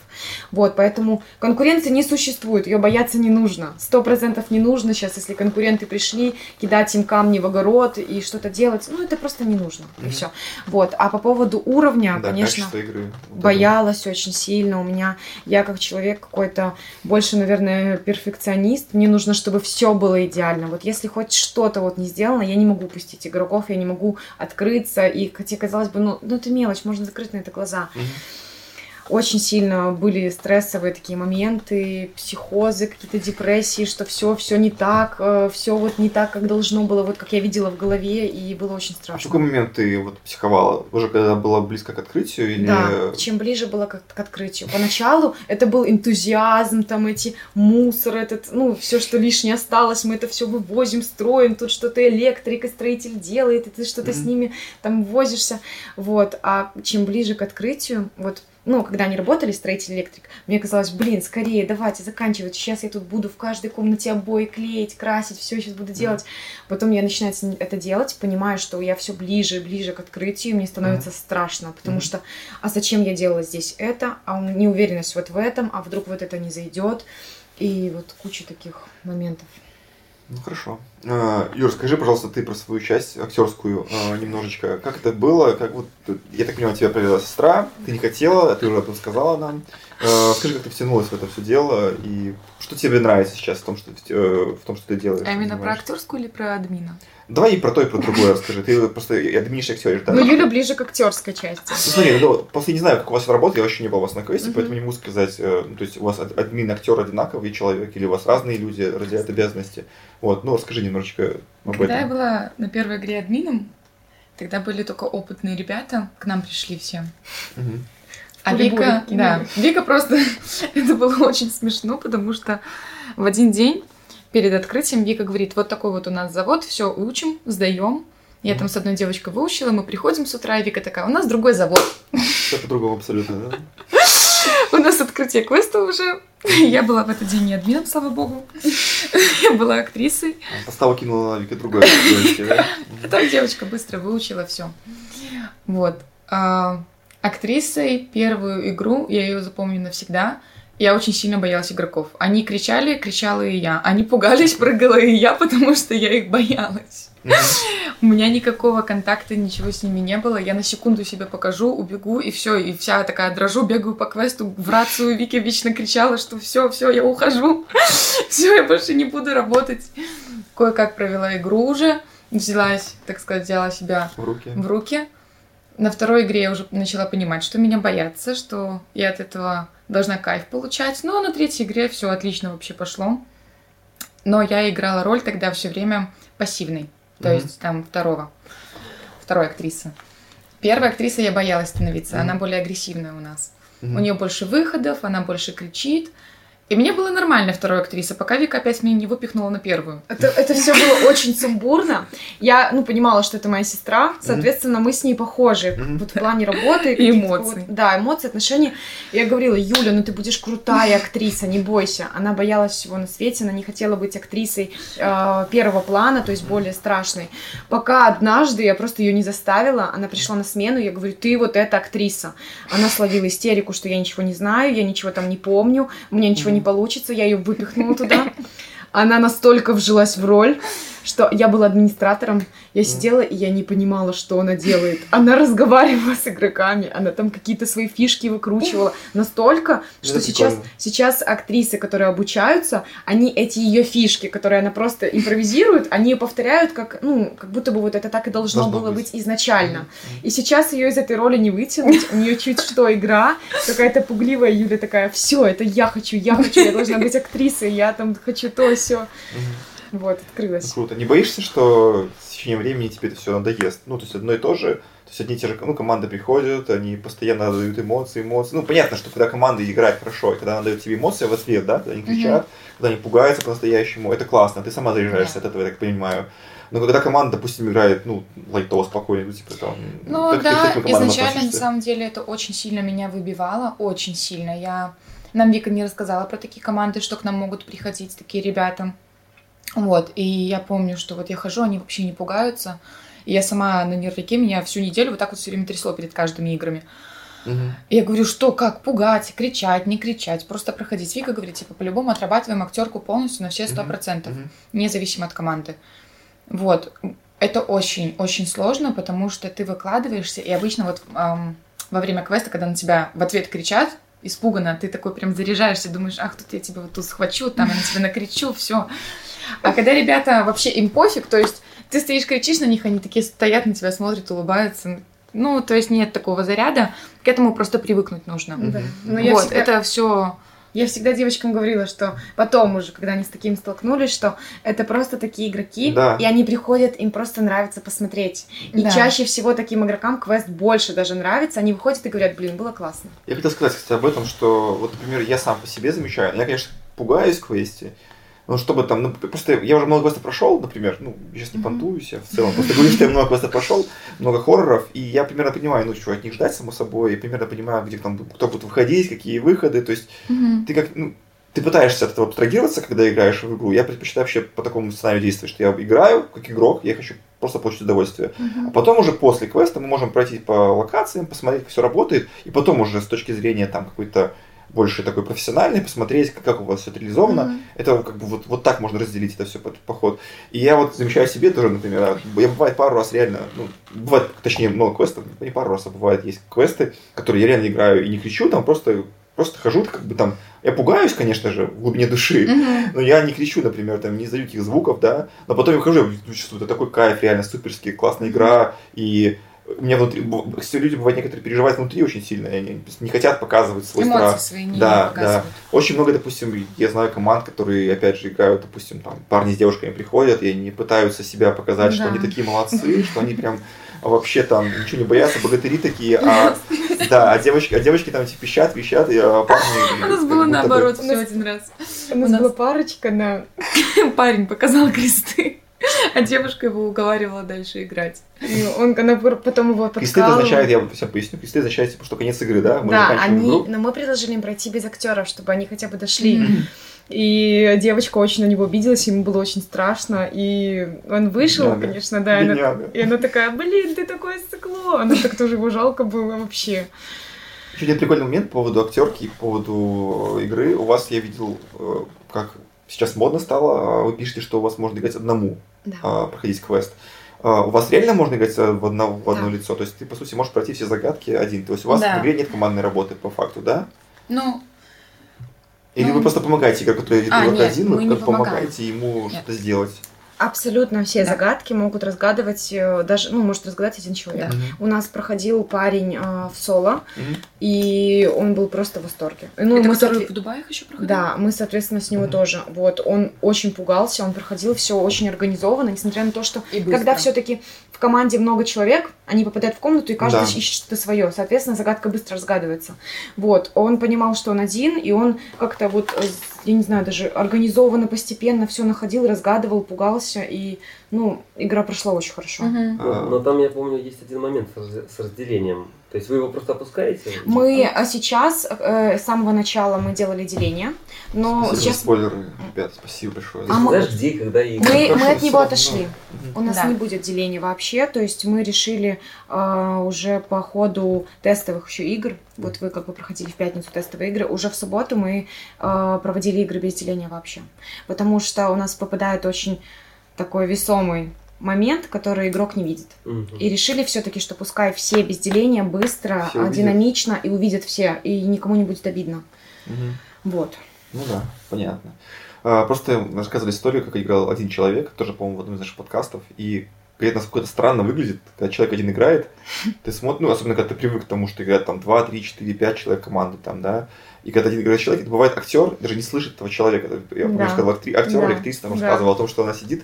Вот, поэтому конкуренции не существует, ее бояться не нужно. Сто процентов не нужно сейчас, если конкуренты пришли, кидать им камни в огород и что-то делать. Ну, это просто не нужно. Mm-hmm. И все. Вот. А по поводу уровня, да, конечно, игры. боялась очень сильно. У меня, я как человек какой-то больше, наверное, перфекционист. Мне нужно, чтобы все было идеально. Вот если хоть что-то вот не сделано, я не могу пустить игроков, я не могу открыться. И хотя, казалось бы, ну, ну это мелочь, можно закрыть на это глаза. Mm-hmm очень сильно были стрессовые такие моменты, психозы, какие-то депрессии, что все, все не так, э, все вот не так, как должно было, вот как я видела в голове, и было очень страшно. А в какой момент ты вот психовала? Уже когда была близко к открытию? Или... Да, чем ближе было к, к открытию. Поначалу это был энтузиазм, там эти мусор, этот, ну, все, что лишнее осталось, мы это все вывозим, строим, тут что-то электрик и строитель делает, и ты что-то mm-hmm. с ними там возишься, вот. А чем ближе к открытию, вот ну, когда они работали, строитель электрик, мне казалось, блин, скорее, давайте заканчивать, сейчас я тут буду в каждой комнате обои клеить, красить, все сейчас буду делать. Mm. Потом я начинаю это делать, понимаю, что я все ближе и ближе к открытию, мне становится mm. страшно, потому mm. что, а зачем я делала здесь это, а неуверенность вот в этом, а вдруг вот это не зайдет, и вот куча таких моментов. Ну хорошо. А, Юр, скажи, пожалуйста, ты про свою часть актерскую а, немножечко. Как это было? Как вот, я так понимаю, тебя провела сестра, ты не хотела, ты уже об этом сказала нам. А, скажи, как ты втянулась в это все дело и что тебе нравится сейчас в том, что, э, в том, что ты делаешь? А именно про актерскую или про админа? Давай и про то, и про другое расскажи. Ты просто админишь актеришь, да? Ну, Юля ближе к актерской части. Ну, смотри, ну, я не знаю, как у вас это работает, я вообще не был у вас на квесте, поэтому не могу сказать, э, ну, то есть у вас админ, актер одинаковый человек, или у вас разные люди разделяют обязанности. Вот, ну, расскажи немножечко об Когда этом. Когда я была на первой игре админом, тогда были только опытные ребята, к нам пришли все. А Вика, да, Вика просто, *laughs* это было очень смешно, потому что в один день перед открытием Вика говорит, вот такой вот у нас завод, все учим, сдаем. Я там с одной девочкой выучила, мы приходим с утра, и Вика такая, у нас другой завод. Все по-другому абсолютно, да? *laughs* У нас открытие квеста уже. Я была в этот день не админом, слава богу. Я была актрисой. Поставу кинула Вика другой. да? Там девочка быстро выучила все. Вот. А, актрисой первую игру, я ее запомню навсегда, я очень сильно боялась игроков. Они кричали, кричала и я. Они пугались, прыгала и я, потому что я их боялась. У меня никакого контакта, ничего с ними не было. Я на секунду себе покажу, убегу, и все. И вся такая дрожу, бегаю по квесту. В рацию Вики вечно кричала, что все, все, я ухожу. *laughs* Все, я больше не буду работать. Кое-как провела игру уже. Взялась, так сказать, взяла себя в руки. В руки. На второй игре я уже начала понимать, что меня боятся, что я от этого должна кайф получать. Но на третьей игре все отлично вообще пошло. Но я играла роль тогда все время пассивной. То mm-hmm. есть там второго. Второй актрисы. Первая актриса я боялась становиться. Mm-hmm. Она более агрессивная у нас. Mm-hmm. У нее больше выходов, она больше кричит. И мне было нормально второй актриса, пока Вика опять меня не выпихнула на первую. Это, это все было очень сумбурно. Я, ну, понимала, что это моя сестра, соответственно, мы с ней похожи. Вот в плане работы. И эмоций. Вот, да, эмоции, отношения. Я говорила, Юля, ну ты будешь крутая актриса, не бойся. Она боялась всего на свете, она не хотела быть актрисой э, первого плана, то есть более страшной. Пока однажды я просто ее не заставила, она пришла на смену, я говорю, ты вот эта актриса. Она словила истерику, что я ничего не знаю, я ничего там не помню, мне ничего не получится, я ее выпихнула туда. Она настолько вжилась в роль, что я была администратором, я сидела и я не понимала, что она делает. Она разговаривала с игроками, она там какие-то свои фишки выкручивала настолько, что сейчас, сейчас актрисы, которые обучаются, они эти ее фишки, которые она просто импровизирует, они ее повторяют, как, ну, как будто бы вот это так и должно, должно было быть, быть изначально. И сейчас ее из этой роли не вытянуть, у нее чуть что игра, какая-то пугливая Юля такая, все, это я хочу, я хочу, я должна быть актрисой, я там хочу то, все. Вот, открылась. Круто. Не боишься, что с течением времени тебе это все надоест? Ну, то есть одно и то же, то есть одни и те же ну, команды приходят, они постоянно дают эмоции, эмоции. Ну, понятно, что когда команда играет хорошо, и когда она дает тебе эмоции в ответ, да, когда они кричат, mm-hmm. когда они пугаются по-настоящему, это классно, ты сама заряжаешься yeah. от этого, я так понимаю. Но когда команда, допустим, играет, ну, лайтово, спокойно, ну, типа там... Ну, как, да, как изначально, на самом деле, это очень сильно меня выбивало, очень сильно. Я... Нам Вика не рассказала про такие команды, что к нам могут приходить такие ребята. Вот, и я помню, что вот я хожу, они вообще не пугаются. И я сама на нервике, меня всю неделю вот так вот все время трясло перед каждыми играми. Угу. Я говорю, что, как, пугать, кричать, не кричать, просто проходить. Вика говорит, типа, по-любому отрабатываем актерку полностью на все сто процентов, угу. независимо от команды. Вот, это очень-очень сложно, потому что ты выкладываешься, и обычно вот эм, во время квеста, когда на тебя в ответ кричат, испуганно, ты такой прям заряжаешься, думаешь, ах, тут я тебя вот тут схвачу, там я на тебя накричу, все. А когда ребята вообще им пофиг, то есть ты стоишь, кричишь на них, они такие стоят на тебя, смотрят, улыбаются. Ну, то есть нет такого заряда, к этому просто привыкнуть нужно. Да. Но вот, всегда... это все я всегда девочкам говорила, что потом уже, когда они с таким столкнулись, что это просто такие игроки, да. и они приходят, им просто нравится посмотреть. И да. чаще всего таким игрокам квест больше даже нравится, они выходят и говорят, блин, было классно. Я хотел сказать, кстати, об этом, что вот, например, я сам по себе замечаю, я, конечно, пугаюсь в квесте, ну, чтобы там, ну, просто я уже много квестов прошел, например, ну, сейчас не понтуюсь, я в целом просто говорю, что я много квестов прошел, много хорроров, и я примерно понимаю, ну, что от них ждать, само собой, и примерно понимаю, где там, кто будет выходить, какие выходы, то есть mm-hmm. ты как, ну, ты пытаешься от этого абстрагироваться, когда играешь в игру. Я предпочитаю вообще по такому сценарию действовать, что я играю как игрок, я хочу просто получить удовольствие. Uh-huh. А потом уже после квеста мы можем пройти по локациям, посмотреть, как все работает, и потом уже с точки зрения там какой-то больше такой профессиональный, посмотреть, как, как у вас все это реализовано. Mm-hmm. Это как бы вот, вот так можно разделить это все под поход. И я вот замечаю себе тоже, например, а, я бывает пару раз реально, ну, бывает, точнее, много квестов, не пару раз, а бывает есть квесты, которые я реально играю и не кричу, там просто просто хожу, как бы там, я пугаюсь, конечно же, в глубине души, mm-hmm. но я не кричу, например, там, не издаю никаких звуков, да, но потом я хожу, я чувствую, это такой кайф, реально суперский, классная игра, и у меня внутри, все люди бывают некоторые переживают внутри очень сильно, они не хотят показывать свой Эмоции страх. свои не да, да. Очень много, допустим, я знаю команд, которые, опять же, играют, допустим, там, парни с девушками приходят, и они пытаются себя показать, да. что они такие молодцы, *laughs* что они прям вообще там ничего не боятся, богатыри такие, а *laughs* да, а девочки, а девочки там типа пищат, вещат, и а парни... *laughs* У нас было наоборот все один раз. У нас была парочка, да. Парень показал кресты. *laughs* А девушка его уговаривала дальше играть. И он, она потом его подкалывал. Кресты означает, я сейчас поясню, кресты означает, типа, что конец игры, да? Мы да, они, но мы предложили им пройти без актеров, чтобы они хотя бы дошли. Mm-hmm. И девочка очень на него обиделась, ему было очень страшно. И он вышел, Бедняга. конечно, да. И она, и она такая, блин, ты такое стекло. Она так тоже его жалко было вообще. Еще один прикольный момент по поводу актерки, по поводу игры. У вас я видел, э, как сейчас модно стало, а вы пишете, что у вас можно играть одному, да. а, проходить квест. А, у вас реально можно играть в одно, в одно да. лицо? То есть ты, по сути, можешь пройти все загадки один. То есть у вас да. в игре нет командной работы по факту, да? Ну, или ну... вы просто помогаете игроку, который а, игрок нет, один, вы как помогаете ему что-то сделать? Абсолютно все да. загадки могут разгадывать, э, даже, ну, может разгадать один человек. Да. У нас проходил парень э, в соло, угу. и он был просто в восторге. Ну, Это мы который в Дубае еще проходил? Да, мы, соответственно, с него угу. тоже. Вот, он очень пугался, он проходил все очень организованно, несмотря на то, что когда все-таки в команде много человек, они попадают в комнату, и каждый да. ищет что-то свое. Соответственно, загадка быстро разгадывается. Вот, он понимал, что он один, и он как-то вот, э, я не знаю, даже организованно, постепенно все находил, разгадывал, пугался, и, ну, игра прошла очень хорошо. Угу. Но, но там, я помню, есть один момент с разделением. То есть вы его просто опускаете? Мы а сейчас, э, с самого начала мы делали деление, но спасибо сейчас... спойлеры, ребят, спасибо большое. А мы... Подожди, когда и... Мы, мы от него отошли. У нас да. не будет деления вообще, то есть мы решили э, уже по ходу тестовых еще игр, вот вы как бы проходили в пятницу тестовые игры, уже в субботу мы э, проводили игры без деления вообще, потому что у нас попадает очень такой весомый момент, который игрок не видит. Угу. И решили все-таки, что пускай все без деления быстро, все динамично и увидят все, и никому не будет обидно. Угу. Вот. Ну да, понятно. А, просто рассказывали историю, как играл один человек, тоже, по-моему, в одном из наших подкастов, и где-то какой-то странно выглядит, когда человек один играет, *laughs* ты смотришь, ну, особенно когда ты привык к тому, что играет там 2, 3, 4, 5 человек команды там, да, и когда один играет человек, это бывает актер даже не слышит этого человека. Я помню, да. что актер да. или актриса там рассказывал да. о том, что она сидит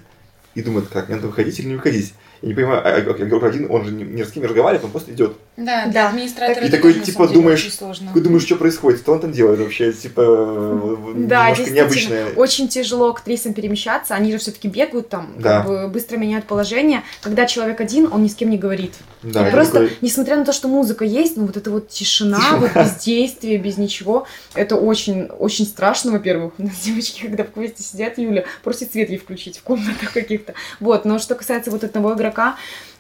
и думает, как, мне надо выходить или не выходить. Я не понимаю, а игрок один, он же ни с кем не разговаривает, он просто идет. Да, да. администратор И такой, типа, думаешь, ты думаешь, что происходит, что он там делает вообще, типа, да, немножко необычное. очень тяжело актрисам перемещаться, они же все-таки бегают там, да. как бы быстро меняют положение. Когда человек один, он ни с кем не говорит. Да, просто, такой... несмотря на то, что музыка есть, ну вот эта вот тишина, тишина. вот бездействие, без ничего, это очень, очень страшно, во-первых. У нас девочки, когда в квесте сидят, Юля просит свет ей включить в комнатах каких-то. Вот, но что касается вот одного игрока,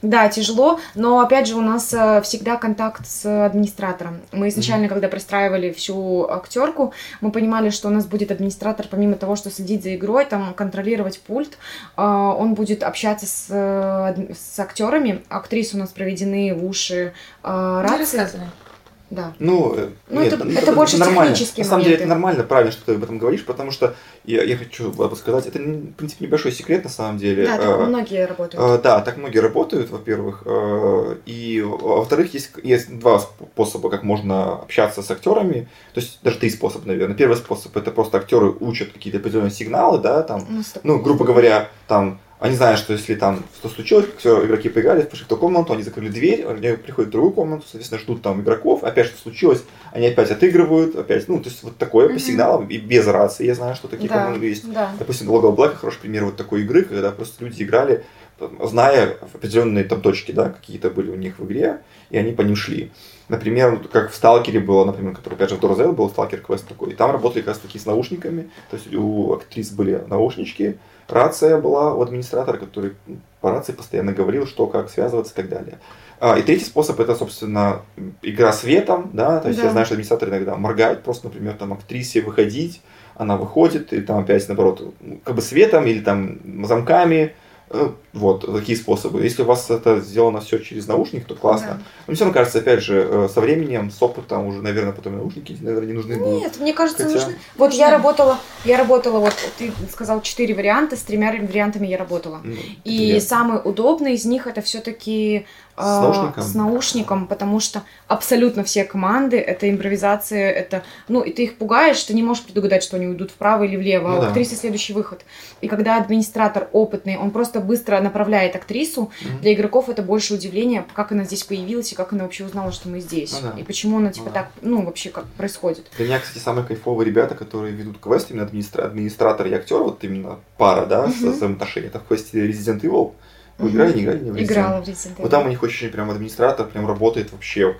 да, тяжело, но опять же у нас э, всегда контакт с администратором. Мы изначально, mm-hmm. когда простраивали всю актерку, мы понимали, что у нас будет администратор, помимо того, что следить за игрой, там контролировать пульт, э, он будет общаться с, э, с актерами. Актрисы у нас проведены в уши рации. Да. Ну, э, ну нет, это, ну, это, это больше нормально. На самом деле это нормально, правильно, что ты об этом говоришь, потому что я, я хочу сказать, это, в принципе, небольшой секрет на самом деле. Да, так а, многие работают. А, да, так многие работают, во-первых. А, и, во-вторых, есть, есть два способа, как можно общаться с актерами. То есть даже три способа, наверное. Первый способ это просто актеры учат какие-то определенные сигналы, да, там, ну, ну грубо говоря, там они знают, что если там что случилось, все, игроки поиграли, пошли в ту комнату, они закрыли дверь, они приходят в другую комнату, соответственно, ждут там игроков, опять что случилось, они опять отыгрывают, опять, ну, то есть вот такое mm-hmm. по сигналам и без рации, я знаю, что такие да, команды есть. Да. Допустим, Logo Black хороший пример вот такой игры, когда просто люди играли, зная определенные там точки, да, какие-то были у них в игре, и они по ним шли. Например, как в Сталкере было, например, который опять же в Дорзел был Сталкер квест такой, и там работали как раз таки с наушниками, то есть у актрис были наушнички, Рация была у администратора, который ну, по рации постоянно говорил, что, как связываться и так далее. А, и третий способ это, собственно, игра светом, да, то есть да. я знаю, что администратор иногда моргает, просто, например, там актрисе выходить, она выходит, и там опять, наоборот, как бы светом или там замками, вот, такие способы. Если у вас это сделано все через наушник, то классно. Да. Но все равно кажется, опять же, э, со временем, с опытом уже, наверное, потом наушники, наверное, не нужны будут. Нет, мне кажется, Хотя... нужны. Вот нужны. я работала, я работала, вот ты сказал четыре варианта, с тремя вариантами я работала. Ну, и самый удобный из них это все-таки с а, наушником? С наушником, потому что абсолютно все команды, это импровизация, это, ну, и ты их пугаешь, ты не можешь предугадать, что они уйдут вправо или влево, ну, а у да. актрисы следующий выход. И когда администратор опытный, он просто быстро направляет актрису, mm-hmm. для игроков это больше удивление, как она здесь появилась и как она вообще узнала, что мы здесь. Ну, да. И почему она, типа, ну, так, ну, вообще, как происходит. Для меня, кстати, самые кайфовые ребята, которые ведут квест, именно администра... администратор и актер, вот именно пара, да, mm-hmm. взаимоотношения. Это в квесте Resident Evil. Вы играли, не играли? Не в Играла в Resident Evil. Вот там у них очень прям администратор прям работает вообще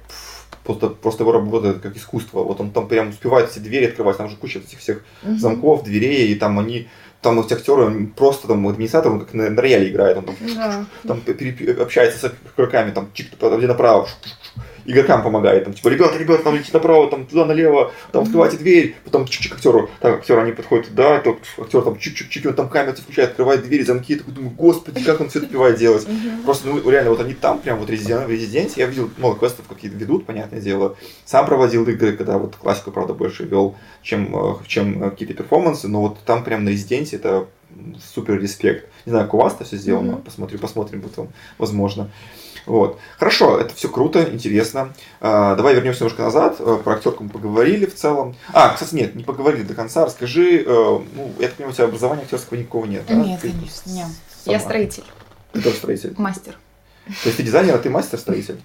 просто, просто его работает как искусство. Вот он там прям успевает эти двери открывать, там же куча этих всех угу. замков, дверей, и там они там эти актеры, просто там администратор, он как на, на рояле играет, он там, да. там общается с игроками, там чик, где направо, игрокам помогает. Там, типа, ребята, ребята, там летите направо, там туда налево, там открывайте дверь, потом чик-чик актеру, так, актер, они подходят туда, то актер там чик-чик-чик, он там камеру включает, открывает двери, замки, я такой думаю, господи, как он все это успевает делать. Просто, ну, реально, вот они там, прям вот резидент, в резиденте, я видел много квестов какие-то ведут, понятное дело. Сам проводил игры, когда вот классику, правда, больше вел, чем, э, чем какие-то перформансы, но вот там прям на резиденте это супер респект. Не знаю, как у вас это все сделано, mm-hmm. посмотрю, посмотрим потом, возможно. Вот. Хорошо, это все круто, интересно. А, давай вернемся немножко назад. Э, про актерку мы поговорили в целом. А, кстати, нет, не поговорили до конца. Расскажи, э, ну, я так понимаю, у тебя образования актерского никакого нет, да? Нет, ты конечно, нет. Я строитель. Ты тоже строитель? Мастер. То есть ты дизайнер, а ты мастер-строитель?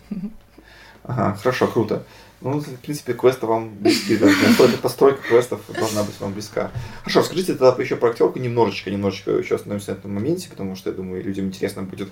Ага, хорошо, круто. Ну, в принципе, квесты вам близки, да. Постройка квестов должна быть вам близка. Хорошо, скажите тогда еще про актерку немножечко, немножечко еще остановимся на этом моменте, потому что, я думаю, людям интересно будет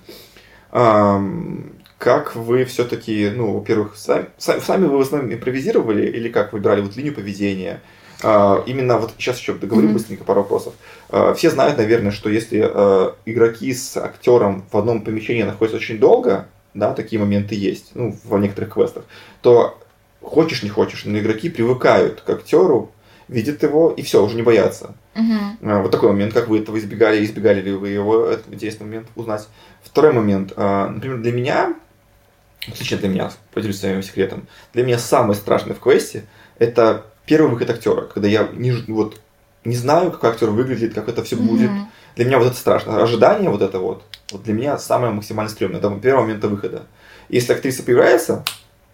как вы все-таки, ну, во-первых, сами, сами вы в основном импровизировали или как выбирали вот линию поведения? А, именно вот сейчас еще договорю mm-hmm. быстренько пару вопросов. А, все знают, наверное, что если а, игроки с актером в одном помещении находятся очень долго, да, такие моменты есть, ну, во некоторых квестах, то хочешь не хочешь, но игроки привыкают к актеру, видят его и все, уже не боятся. Uh-huh. Вот такой момент, как вы этого избегали, избегали ли вы его, это интересный момент узнать. Второй момент. А, например, для меня, лично для меня, поделюсь своим секретом, для меня самый страшный в квесте это первый выход актера, когда я не, вот, не знаю, как актер выглядит, как это все будет. Для меня вот это страшно. Ожидание вот это вот, Вот для меня самое максимально стрёмное, до первого момента выхода. Если актриса появляется,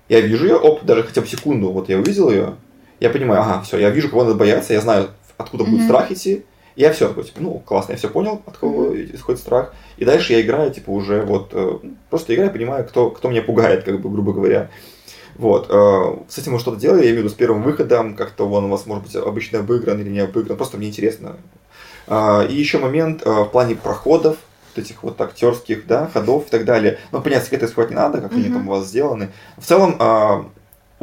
я вижу ее, оп, даже хотя бы секунду, вот я увидел ее, я понимаю, ага, все, я вижу, кого надо бояться, я знаю, откуда будет mm-hmm. страх идти, я все такой, типа, ну, классно, я все понял, от кого исходит страх. И дальше я играю, типа, уже вот, э, просто играю, понимаю, кто, кто меня пугает, как бы, грубо говоря. Вот. Э, с этим мы что-то делали, я имею в виду с первым выходом, как-то он у вас может быть обычно обыгран или не обыгран, просто мне интересно. Э, и еще момент в плане проходов, вот этих вот актерских, да, ходов и так далее. Ну, понятно, секреты скрывать не надо, как mm-hmm. они там у вас сделаны. В целом,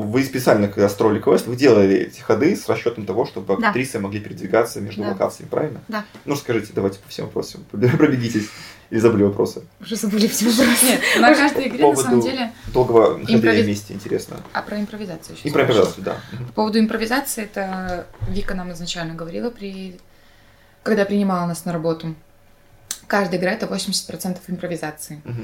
вы специально, когда строили квест, вы делали эти ходы с расчетом того, чтобы да. актрисы могли передвигаться между да. локациями, правильно? Да. Ну, скажите, давайте по всем вопросам. *laughs* Пробегитесь. Или забыли вопросы? Уже забыли все вопросы. Нет, на каждой игре, на самом деле... Долгого нахождения вместе, интересно. А про импровизацию еще. И про импровизацию, да. По поводу импровизации, это Вика нам изначально говорила, при... когда принимала нас на работу. Каждая игра — это 80% импровизации. Угу.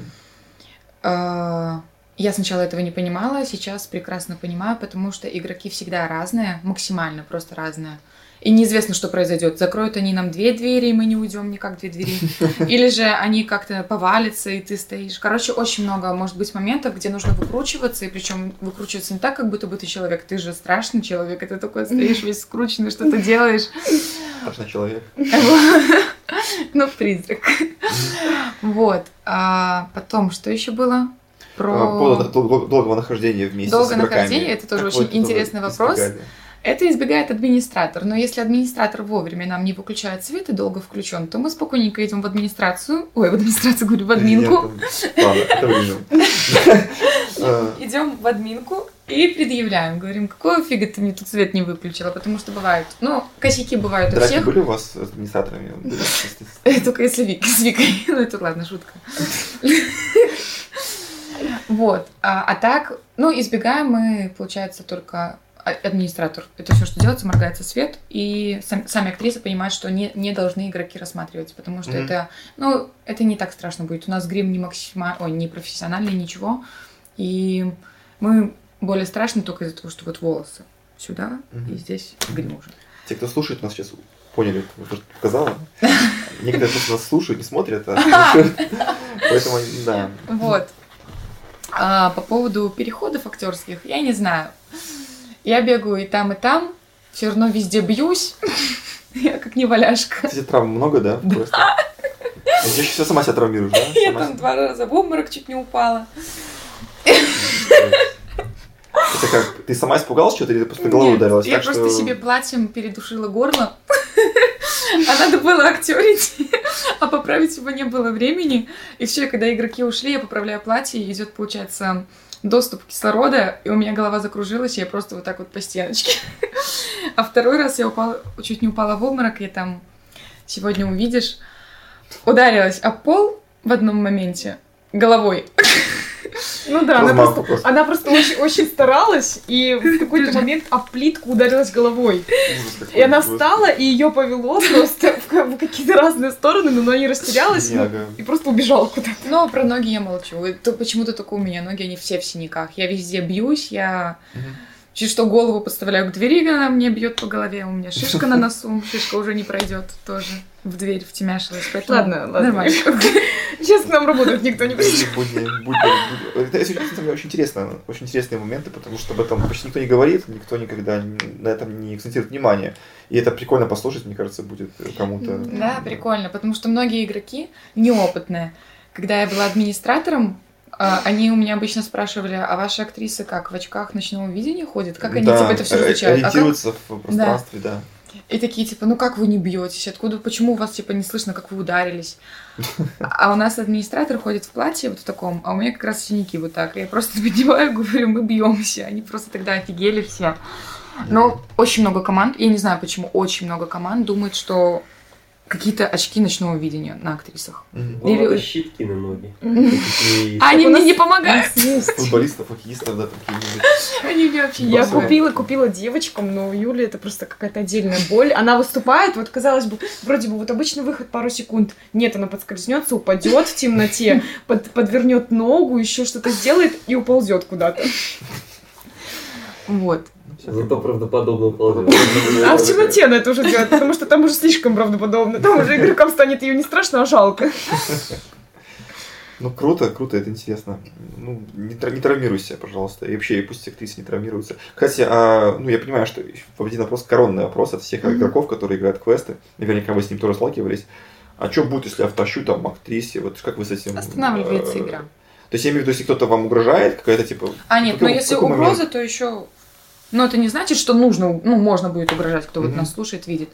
Я сначала этого не понимала, сейчас прекрасно понимаю, потому что игроки всегда разные, максимально просто разные. И неизвестно, что произойдет. Закроют они нам две двери, и мы не уйдем никак две двери. *laughs* Или же они как-то повалятся, и ты стоишь. Короче, очень много может быть моментов, где нужно выкручиваться, и причем выкручиваться не так, как будто бы ты человек. Ты же страшный человек, и ты такой стоишь весь скрученный, что-то делаешь. Страшный человек. *laughs* Ну, призрак. Вот. А потом, что еще было? Про... По долгого нахождения вместе Долгое нахождение, это тоже очень интересный вопрос. Это избегает администратор. Но если администратор вовремя нам не выключает свет и долго включен, то мы спокойненько идем в администрацию. Ой, в администрацию, говорю, в админку. *laughs* Идем в админку и предъявляем. Говорим, какого фига ты мне тут свет не выключила? Потому что бывают, ну, косяки бывают у всех. были у вас с администраторами? *laughs* Только если с Викой. *laughs* Ну, это ладно, шутка. Вот. А, а так, ну, избегаем мы, получается, только администратор. Это все, что делается, моргается свет, и сам, сами актрисы понимают, что не, не должны игроки рассматривать, потому что mm-hmm. это, ну, это не так страшно будет. У нас грим не максимально, ой, не профессиональный, ничего, и мы более страшны только из-за того, что вот волосы сюда, mm-hmm. и здесь грим уже. Те, кто слушает нас сейчас, поняли, что сказала. *laughs* Некоторые просто нас слушают, не смотрят, а *laughs* Поэтому, да. Вот. А по поводу переходов актерских, я не знаю. Я бегаю и там, и там, все равно везде бьюсь. *laughs* Я как не валяшка. Кстати, травм много, да? Да. Ты еще сама себя травмируешь, да? *laughs* Я там два раза в обморок чуть не упала. Это как, ты сама испугалась что-то или ты просто головой ударилась? я просто себе платьем передушила горло. А надо было актерить, а поправить его не было времени. И все, когда игроки ушли, я поправляю платье, и идет, получается, доступ кислорода, и у меня голова закружилась, и я просто вот так вот по стеночке. А второй раз я упала, чуть не упала в обморок, и там сегодня увидишь, ударилась о пол в одном моменте головой. Ну да, она просто, она просто очень, очень старалась, и в какой-то момент об плитку ударилась головой. И она встала, и ее повело просто в, какие-то разные стороны, но она не растерялась ну, и просто убежала куда-то. Но про ноги я молчу. Это почему-то только у меня ноги, они все в синяках. Я везде бьюсь, я... Чуть что голову подставляю к двери, она мне бьет по голове, у меня шишка на *laughs* носу, шишка уже не пройдет тоже в дверь втемяшилась, поэтому ладно, ладно. нормально. *laughs* Сейчас к нам работать никто не придет. Это очень интересно, очень интересные моменты, потому что об этом почти никто не говорит, никто никогда на этом не акцентирует внимание. И это прикольно послушать, мне кажется, будет кому-то. Да, прикольно, потому что многие игроки неопытные. Когда я была администратором, они у меня обычно спрашивали, а ваши актрисы как, в очках ночного видения ходят? Как они да, типа это все изучают? Ориентируются а как... в пространстве, да. да. И такие, типа, ну как вы не бьетесь? Откуда, почему у вас, типа, не слышно, как вы ударились? *laughs* А у нас администратор ходит в платье вот в таком, а у меня как раз синяки вот так. Я просто *laughs* поднимаю, говорю, мы бьемся. Они просто тогда офигели все. Но очень много команд, я не знаю почему, очень много команд думают, что какие-то очки ночного видения на актрисах. Mm-hmm. Или щитки на ноги. *laughs* Они мне не помогают. Футболистов, хоккеистов, да, такие. Они мне вообще Я купила, купила девочкам, но у Юли это просто какая-то отдельная боль. Она выступает, вот казалось бы, вроде бы вот обычный выход пару секунд. Нет, она подскользнется, упадет в темноте, *laughs* под, подвернет ногу, еще что-то сделает и уползет куда-то. Вот. Зато правдоподобно ползет. А в темноте она это уже делает, потому что там уже слишком правдоподобно. Там уже игрокам станет ее не страшно, а жалко. Ну, круто, круто, это интересно. Ну, не, не травмируйся, пожалуйста. И вообще, пусть актрисы не травмируются. Кстати, а, ну, я понимаю, что один вопрос, коронный вопрос от всех mm-hmm. игроков, которые играют квесты. Наверняка вы с ним тоже сталкивались. А что будет, если я втащу там актрисе? Вот как вы с этим... Останавливается э, игра. То есть я имею в виду, если кто-то вам угрожает, какая-то типа... А нет, но если угроза, момент? то еще... Но это не значит, что нужно, ну, можно будет угрожать, кто mm-hmm. вот нас слушает, видит.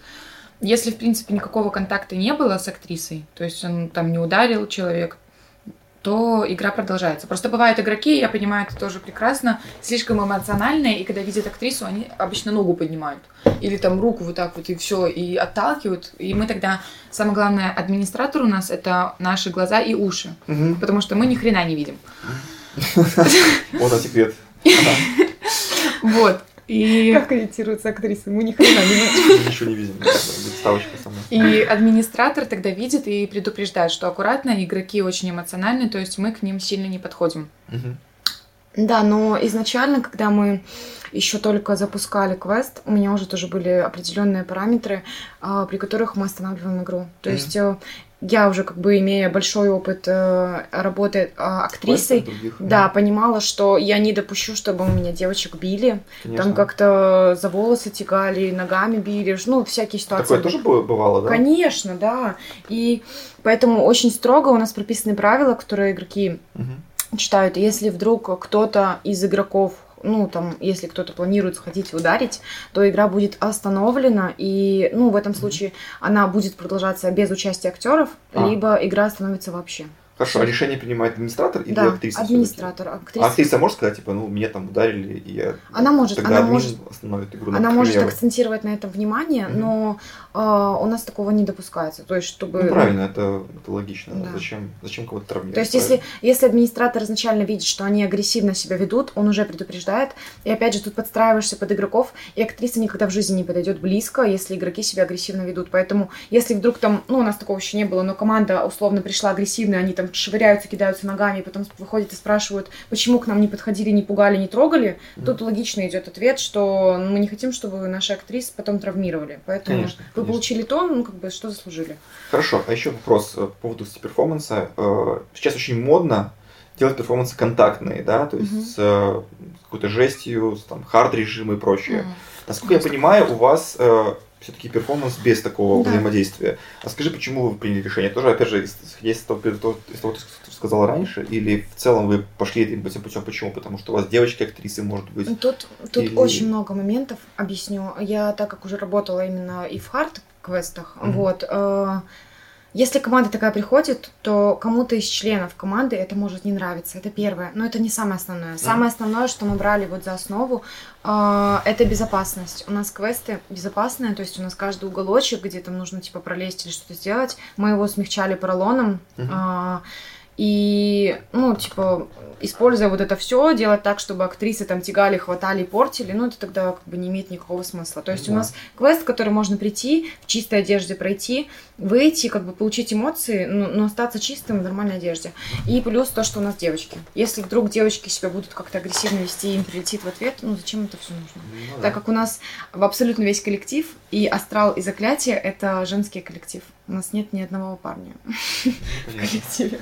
Если, в принципе, никакого контакта не было с актрисой, то есть он там не ударил человек, то игра продолжается. Просто бывают игроки, я понимаю это тоже прекрасно, слишком эмоциональные, и когда видят актрису, они обычно ногу поднимают. Или там руку вот так вот, и все, и отталкивают. И мы тогда, самое главное, администратор у нас это наши глаза и уши. Угу. Потому что мы ни хрена не видим. *laughs* Вот секрет. *laughs* Вот. И... Как корректируются актрисы? Мы ни хрена не видим. Ничего не видим. Ставочка сама. И администратор тогда видит и предупреждает, что аккуратно, игроки очень эмоциональны, то есть мы к ним сильно не подходим. Да, но изначально, когда мы еще только запускали квест, у меня уже тоже были определенные параметры, а, при которых мы останавливаем игру. То mm-hmm. есть э, я уже как бы имея большой опыт э, работы э, актрисой, других, да, да, понимала, что я не допущу, чтобы у меня девочек били, Конечно. там как-то за волосы тягали, ногами били, ну всякие ситуации. Такое тоже бывало, да? Конечно, да. И поэтому очень строго у нас прописаны правила, которые игроки угу. читают. Если вдруг кто-то из игроков ну, там, если кто-то планирует сходить ударить, то игра будет остановлена, и, ну, в этом случае она будет продолжаться без участия актеров, а. либо игра остановится вообще. Хорошо, а решение принимает администратор или да, актриса? администратор. Актриса. А актриса может сказать, типа, ну, меня там ударили, и я... Она может, тогда она может, остановит игру. Она может акцентировать на этом внимание, mm-hmm. но а, у нас такого не допускается. То есть, чтобы... Ну, правильно, это, это логично. Да. Зачем, зачем кого-то травмировать? То есть, если, если администратор изначально видит, что они агрессивно себя ведут, он уже предупреждает. И опять же, тут подстраиваешься под игроков, и актриса никогда в жизни не подойдет близко, если игроки себя агрессивно ведут. Поэтому, если вдруг там, ну, у нас такого еще не было, но команда условно пришла агрессивная, они там швыряются, кидаются ногами, потом выходят и спрашивают, почему к нам не подходили, не пугали, не трогали, mm-hmm. тут логично идет ответ, что мы не хотим, чтобы наши актрисы потом травмировали. Поэтому конечно, вы конечно. получили то, ну, как бы, что заслужили. Хорошо, а еще вопрос э, по поводу перформанса. Э, сейчас очень модно делать перформансы контактные, да, то есть mm-hmm. с какой-то жестью, с там hard-режим и прочее. Mm-hmm. Насколько я понимаю, у вас все-таки перформанс без такого да. взаимодействия. А скажи, почему вы приняли решение? Тоже, опять же, исходя из того, из того, что ты сказала раньше, или в целом вы пошли этим путем? Почему? Потому что у вас девочки актрисы, может быть. Тут, тут или... очень много моментов, объясню. Я, так как уже работала именно и в hard квестах, mm-hmm. вот, э, если команда такая приходит, то кому-то из членов команды это может не нравиться. Это первое. Но это не самое основное. Самое основное, что мы брали вот за основу, э, это безопасность. У нас квесты безопасные, то есть у нас каждый уголочек, где там нужно типа пролезть или что-то сделать, мы его смягчали поролоном. Uh-huh. И, ну, типа, используя вот это все, делать так, чтобы актрисы там тягали, хватали, портили, ну, это тогда как бы не имеет никакого смысла. То есть да. у нас квест, в который можно прийти, в чистой одежде пройти, выйти, как бы получить эмоции, но, но остаться чистым в нормальной одежде. И плюс то, что у нас девочки. Если вдруг девочки себя будут как-то агрессивно вести, им прилетит в ответ, ну, зачем это все нужно? Ну, да. Так как у нас в абсолютно весь коллектив, и астрал, и заклятие — это женский коллектив. У нас нет ни одного парня *laughs* в коллективе.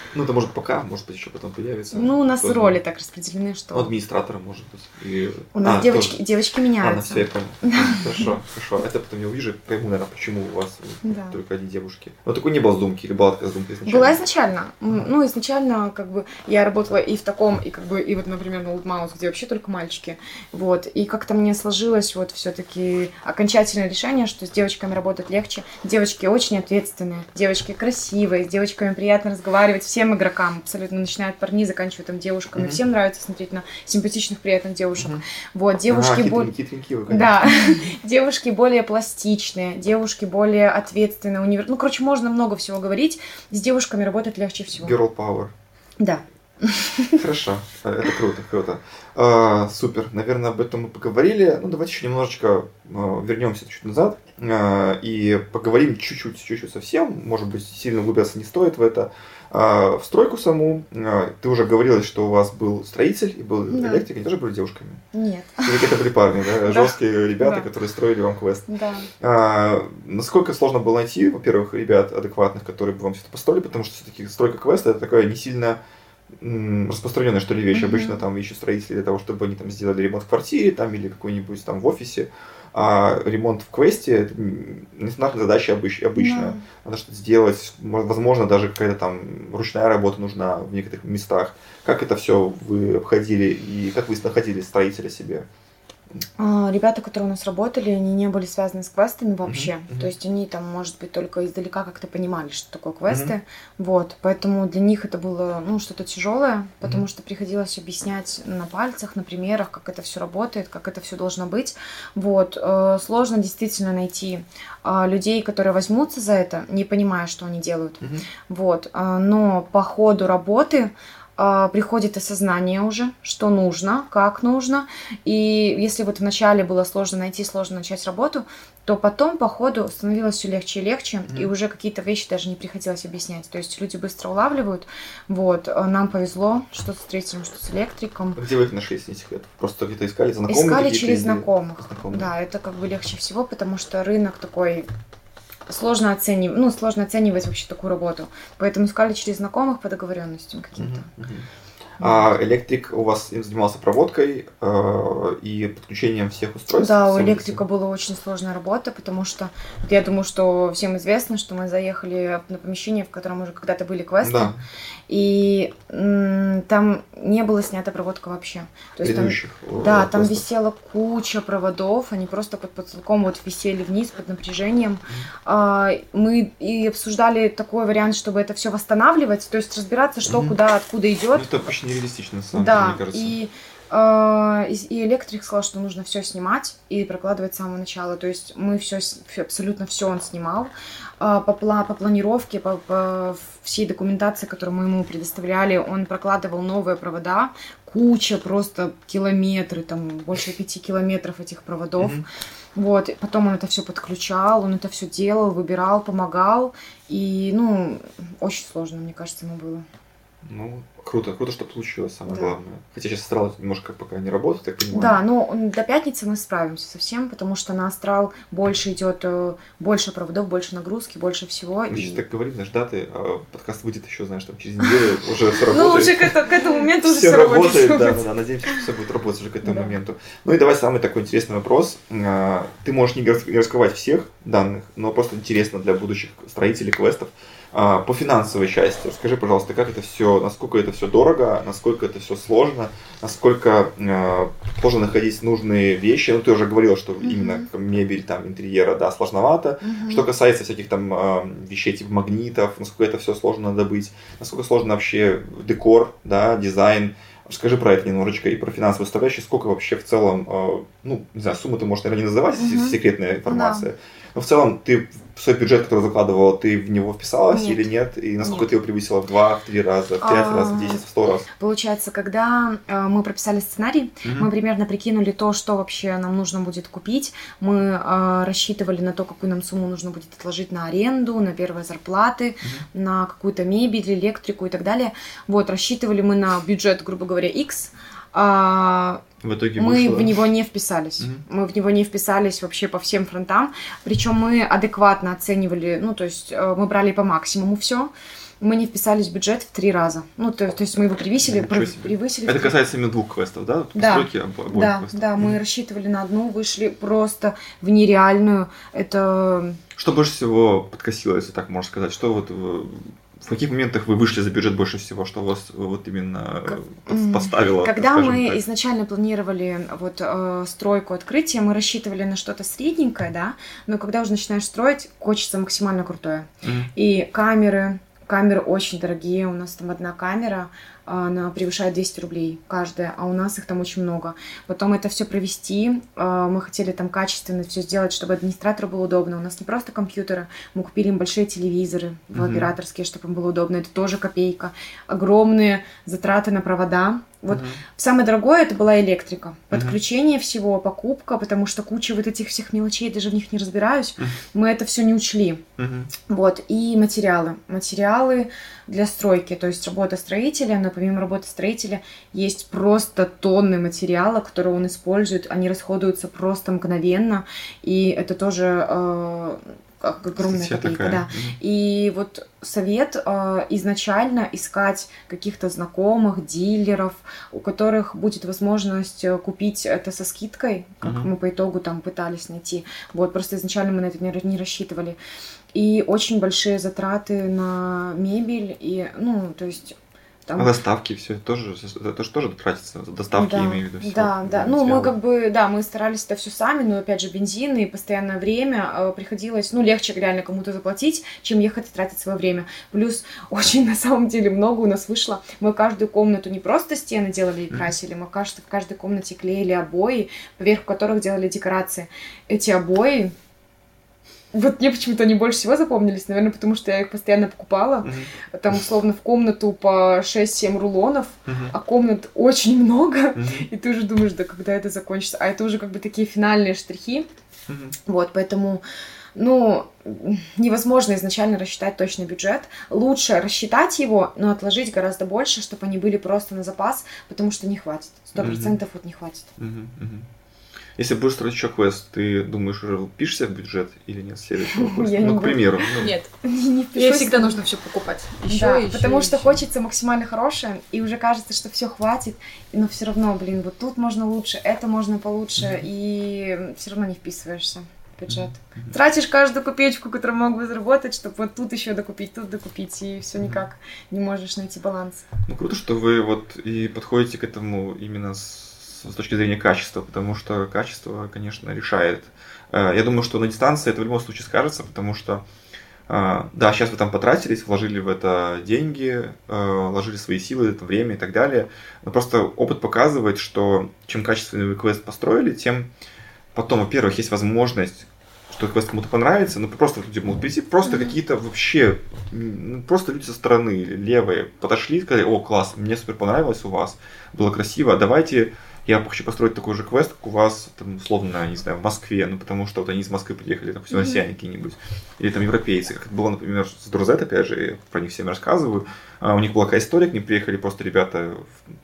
Ну, это может пока, может быть, еще потом появится. Ну, у нас Тоже... роли так распределены, что... Ну, администратора, может быть. И... У нас а, девочки, тоже... девочки меняются. Ладно, все, я понял. Хорошо, хорошо. Это потом я увижу, пойму, наверное, почему у вас да. только одни девушки. Но такой не было сдумки, или была такая сдумка изначально? Была изначально. Ну, изначально, как бы, я работала и в таком, и как бы, и вот, например, на Mouse, где вообще только мальчики. Вот. И как-то мне сложилось вот все-таки окончательное решение, что с девочками работать легче. Девочки очень ответственные, девочки красивые, с девочками приятно разговаривать всем игрокам абсолютно, начиная от парней, заканчивая там девушками. Mm-hmm. Всем нравится смотреть на симпатичных, приятных девушек. Mm-hmm. Вот, девушки более... Да, *laughs* *laughs* девушки более пластичные, девушки более ответственные, универ... Ну, короче, можно много всего говорить. С девушками работать легче всего. Girl power. Да. *laughs* Хорошо, это круто, круто. А, супер, наверное, об этом мы поговорили. Ну, давайте еще немножечко а, вернемся чуть назад. Э, и поговорим чуть-чуть, чуть-чуть совсем, может быть, сильно углубляться не стоит в это. А, в стройку саму, а, ты уже говорила, что у вас был строитель и был да. электрик, они тоже были девушками? Нет. Или это были парни, *laughs* да? Жесткие ребята, которые строили вам квест. Да. Насколько сложно было найти, во-первых, ребят адекватных, которые бы вам все это построили, потому что все-таки стройка квеста это такая не сильно распространенная, что ли, вещь. Mm-hmm. Обычно там ищут строители для того, чтобы они там сделали ремонт в квартире там, или какой-нибудь там в офисе. А ремонт в квесте это нестандартная задача обыч, обычная. Да. Надо что-то сделать. Возможно, даже какая-то там ручная работа нужна в некоторых местах. Как это все вы обходили и как вы находили строителя себе? А, ребята, которые у нас работали, они не были связаны с квестами вообще. Mm-hmm. То есть они там, может быть, только издалека как-то понимали, что такое квесты. Mm-hmm. Вот. Поэтому для них это было ну, что-то тяжелое, потому mm-hmm. что приходилось объяснять на пальцах, на примерах, как это все работает, как это все должно быть. Вот. Э, сложно действительно найти а, людей, которые возьмутся за это, не понимая, что они делают. Mm-hmm. Вот. А, но по ходу работы приходит осознание уже, что нужно, как нужно. И если вот вначале было сложно найти, сложно начать работу, то потом по ходу становилось все легче и легче, mm. и уже какие-то вещи даже не приходилось объяснять. То есть люди быстро улавливают. Вот, а нам повезло, что с третьим, что с электриком. Где вы их нашли, если не секрет? Просто где-то искали знакомых? Искали через знакомых. знакомых. Да, это как бы легче всего, потому что рынок такой сложно оценивать, ну, сложно оценивать вообще такую работу. Поэтому искали через знакомых по договоренностям каким-то. А электрик у вас занимался проводкой э, и подключением всех устройств? Да, у электрика была очень сложная работа, потому что я думаю, что всем известно, что мы заехали на помещение, в котором уже когда-то были квесты. Да. И там не было снята проводка вообще. То есть там, э, да, там висела куча проводов, они просто под потолком вот висели вниз под напряжением. Mm-hmm. А, мы и обсуждали такой вариант, чтобы это все восстанавливать, то есть разбираться, что mm-hmm. куда, откуда идет. Ну, это очень нереалистично, на самом да, деле, мне кажется. И и электрик сказал, что нужно все снимать и прокладывать с самого начала. То есть мы все, абсолютно все он снимал. А, по, по планировке, по, по всей документации, которую мы ему предоставляли, он прокладывал новые провода, куча просто километры, там больше пяти километров этих проводов. Mm-hmm. Вот, потом он это все подключал, он это все делал, выбирал, помогал. И, ну, очень сложно, мне кажется, ему было. Ну, круто, круто, что получилось, самое да. главное. Хотя сейчас Астрал немножко пока не работает, так понимаю. Да, но до пятницы мы справимся совсем, потому что на Астрал больше идет, э, больше проводов, больше нагрузки, больше всего. Мы и... сейчас так говорим, знаешь, даты, а подкаст выйдет еще, знаешь, там через неделю *laughs* уже все работает. Ну, уже к этому моменту уже все работает. Да, да, надеемся, что все будет работать уже к этому моменту. Ну и давай самый такой интересный вопрос. А, ты можешь не раскрывать всех данных, но просто интересно для будущих строителей квестов. А, по финансовой части, скажи, пожалуйста, как это все, насколько это все дорого, насколько это все сложно, насколько э, сложно находить нужные вещи. Ну, ты уже говорила, что mm-hmm. именно мебель, там, интерьера, да, сложновато. Mm-hmm. Что касается всяких там э, вещей типа магнитов, насколько это все сложно добыть, насколько сложно вообще декор, да, дизайн. Скажи про это немножечко и про финансовую составляющую, сколько вообще в целом, э, ну, не знаю, сумму ты можешь, наверное, не называть, mm-hmm. секретная информация. Да. Но в целом ты свой бюджет, который закладывала, ты в него вписалась нет. или нет? И насколько нет. ты его превысила в два, в три раза, в пять а, раз, в десять, в сто раз? Получается, когда э, мы прописали сценарий, угу. мы примерно прикинули то, что вообще нам нужно будет купить. Мы э, рассчитывали на то, какую нам сумму нужно будет отложить на аренду, на первые зарплаты, угу. на какую-то мебель, электрику и так далее. Вот, рассчитывали мы на бюджет, грубо говоря, X. А, в итоге мы вышло... в него не вписались. Угу. Мы в него не вписались вообще по всем фронтам. Причем мы адекватно оценивали, ну, то есть э, мы брали по максимуму все. Мы не вписались в бюджет в три раза. Ну, то, то есть мы его превысили. превысили Это касается именно двух квестов, да? Да, да, квестов. да. Мы рассчитывали на одну, вышли просто в нереальную. Это... Что больше всего подкосило, если так можно сказать? Что вот в каких моментах вы вышли за бюджет больше всего, что вас вот именно как, поставило? Когда мы так? изначально планировали вот э, стройку открытия, мы рассчитывали на что-то средненькое, да, но когда уже начинаешь строить, хочется максимально крутое. Mm. И камеры, камеры очень дорогие, у нас там одна камера она превышает 200 рублей каждая, а у нас их там очень много. Потом это все провести, а, мы хотели там качественно все сделать, чтобы администратору было удобно. У нас не просто компьютеры, мы купили им большие телевизоры в операторские, чтобы им было удобно. Это тоже копейка. Огромные затраты на провода, вот угу. самое дорогое это была электрика. Подключение угу. всего, покупка, потому что куча вот этих всех мелочей, даже в них не разбираюсь. Угу. Мы это все не учли. Угу. Вот. И материалы. Материалы для стройки. То есть работа строителя, но помимо работы строителя есть просто тонны материала, которые он использует. Они расходуются просто мгновенно. И это тоже э, огромная Статья копейка, такая. да. И вот совет э, изначально искать каких-то знакомых, дилеров, у которых будет возможность э, купить это со скидкой, как mm-hmm. мы по итогу там пытались найти. Вот, просто изначально мы на это не, не рассчитывали. И очень большие затраты на мебель, и, ну, то есть там... А доставки все тоже, это же тоже тратится, доставки да, имею в виду. Все, да, да. Ну, мы как бы, да, мы старались это все сами, но опять же бензин и постоянное время э, приходилось, ну, легче реально кому-то заплатить, чем ехать и тратить свое время. Плюс *laughs* очень на самом деле много у нас вышло. Мы каждую комнату не просто стены делали и красили, мы кажется, в каждой комнате клеили обои, поверх которых делали декорации. Эти обои, вот мне почему-то они больше всего запомнились, наверное, потому что я их постоянно покупала. Uh-huh. Там, условно, в комнату по 6-7 рулонов, uh-huh. а комнат очень много. Uh-huh. И ты уже думаешь, да когда это закончится. А это уже как бы такие финальные штрихи. Uh-huh. Вот, поэтому, ну, невозможно изначально рассчитать точный бюджет. Лучше рассчитать его, но отложить гораздо больше, чтобы они были просто на запас, потому что не хватит. Сто процентов uh-huh. вот не хватит. Uh-huh. Uh-huh. Если будешь строить еще квест, ты думаешь, уже впишешься в бюджет или нет следующего *laughs* квеста? Ну, к примеру. Ну. Нет, *laughs* не впишусь. всегда нужно все покупать. Еще, да, еще, потому еще. что хочется максимально хорошее, и уже кажется, что все хватит, но все равно, блин, вот тут можно лучше, это можно получше, mm-hmm. и все равно не вписываешься в бюджет. Mm-hmm. Тратишь каждую копеечку, которую мог бы заработать, чтобы вот тут еще докупить, тут докупить, и все никак не можешь найти баланс. Ну круто, что вы вот и подходите к этому именно с с точки зрения качества, потому что качество, конечно, решает. Э, я думаю, что на дистанции это в любом случае скажется, потому что э, да, сейчас вы там потратились, вложили в это деньги, э, вложили свои силы, это время и так далее. Но просто опыт показывает, что чем качественный вы квест построили, тем потом, во-первых, есть возможность что квест кому-то понравится, но просто люди могут прийти, просто mm-hmm. какие-то вообще, ну, просто люди со стороны, левые, подошли, сказали, о, класс, мне супер понравилось у вас, было красиво, давайте я хочу построить такой же квест, как у вас, там, условно, не знаю, в Москве, ну, потому что вот они из Москвы приехали, там, все mm-hmm. россияне какие-нибудь, или там европейцы, как это было, например, с Друзет, опять же, я про них всем рассказываю, а у них была такая история, к ним приехали просто ребята,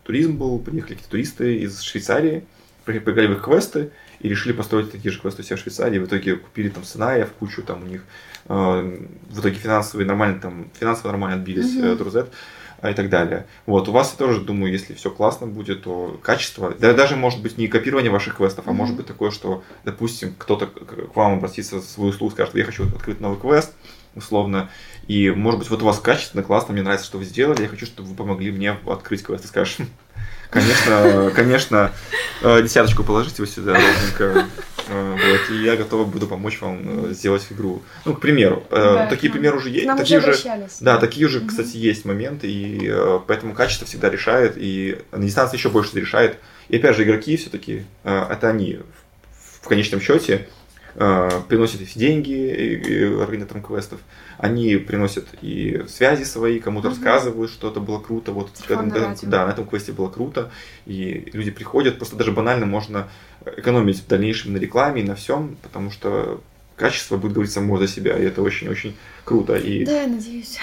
туризм был, приехали какие-то туристы из Швейцарии, поиграли в их квесты, и решили построить такие же квесты у себя в Швейцарии. В итоге купили там в кучу там у них. Э, в итоге финансовые нормально там финансово нормально отбились mm-hmm. Друзет и так далее. Вот, у вас я тоже думаю, если все классно будет, то качество, да, даже может быть не копирование ваших квестов, а mm-hmm. может быть такое, что, допустим, кто-то к вам обратится в свою услугу, скажет, я хочу открыть новый квест, условно, и, может быть, вот у вас качественно, классно, мне нравится, что вы сделали, я хочу, чтобы вы помогли мне открыть квест, и скажешь, *laughs* конечно, конечно, э, десяточку положите вы сюда ровненько, вот, и я готова буду помочь вам э, сделать игру. Ну, к примеру, да, такие примеры уже есть. Нам такие уже, да, такие уже, кстати, есть моменты, и поэтому качество всегда решает, и на дистанции еще больше решает. И опять же, игроки все-таки, это они в конечном счете приносят эти деньги организаторам квестов, они приносят и связи свои, кому-то угу. рассказывают, что это было круто, вот этом, да, на этом квесте было круто, и люди приходят, просто даже банально можно экономить в дальнейшем на рекламе и на всем, потому что качество будет говорить само за себя, и это очень-очень круто. И... Да, я надеюсь.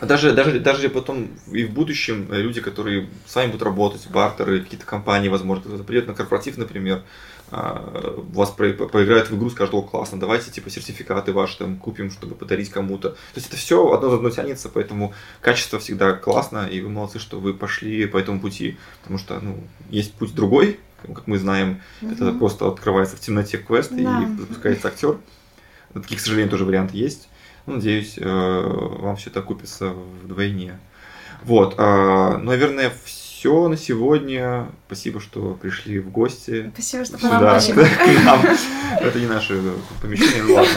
Даже, даже, даже потом и в будущем люди, которые с вами будут работать, бартеры, какие-то компании, возможно, кто-то придет на корпоратив, например, а, вас поиграют в игру, скажут, о, классно, давайте типа сертификаты ваши там купим, чтобы подарить кому-то. То есть это все одно за одно тянется, поэтому качество всегда классно, и вы молодцы, что вы пошли по этому пути, потому что ну, есть путь другой, как мы знаем, угу. это просто открывается в темноте квест да. и запускается актер. Такие, к сожалению, тоже варианты есть. Ну, надеюсь, э, вам все это окупится вдвойне. Вот, а, наверное, все все на сегодня. Спасибо, что пришли в гости. Спасибо, что сюда, к нам. Это не наше помещение, ну ладно.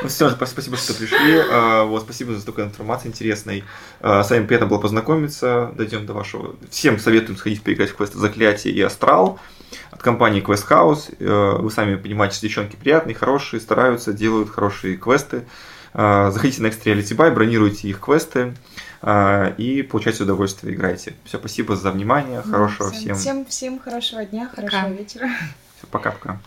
Ну все, спасибо, что пришли. А, вот, спасибо за столько информации интересной. А, с вами приятно было познакомиться. Дойдем до вашего. Всем советуем сходить поиграть в квесты Заклятие и Астрал от компании Quest House. Э, вы сами понимаете, что девчонки приятные, хорошие, стараются, делают хорошие квесты. А, заходите на Next Reality Buy, бронируйте их квесты и получайте удовольствие, играйте. Все, спасибо за внимание, хорошего всем. Всем, всем, всем хорошего дня, хорошего вечера. Все, пока-пока.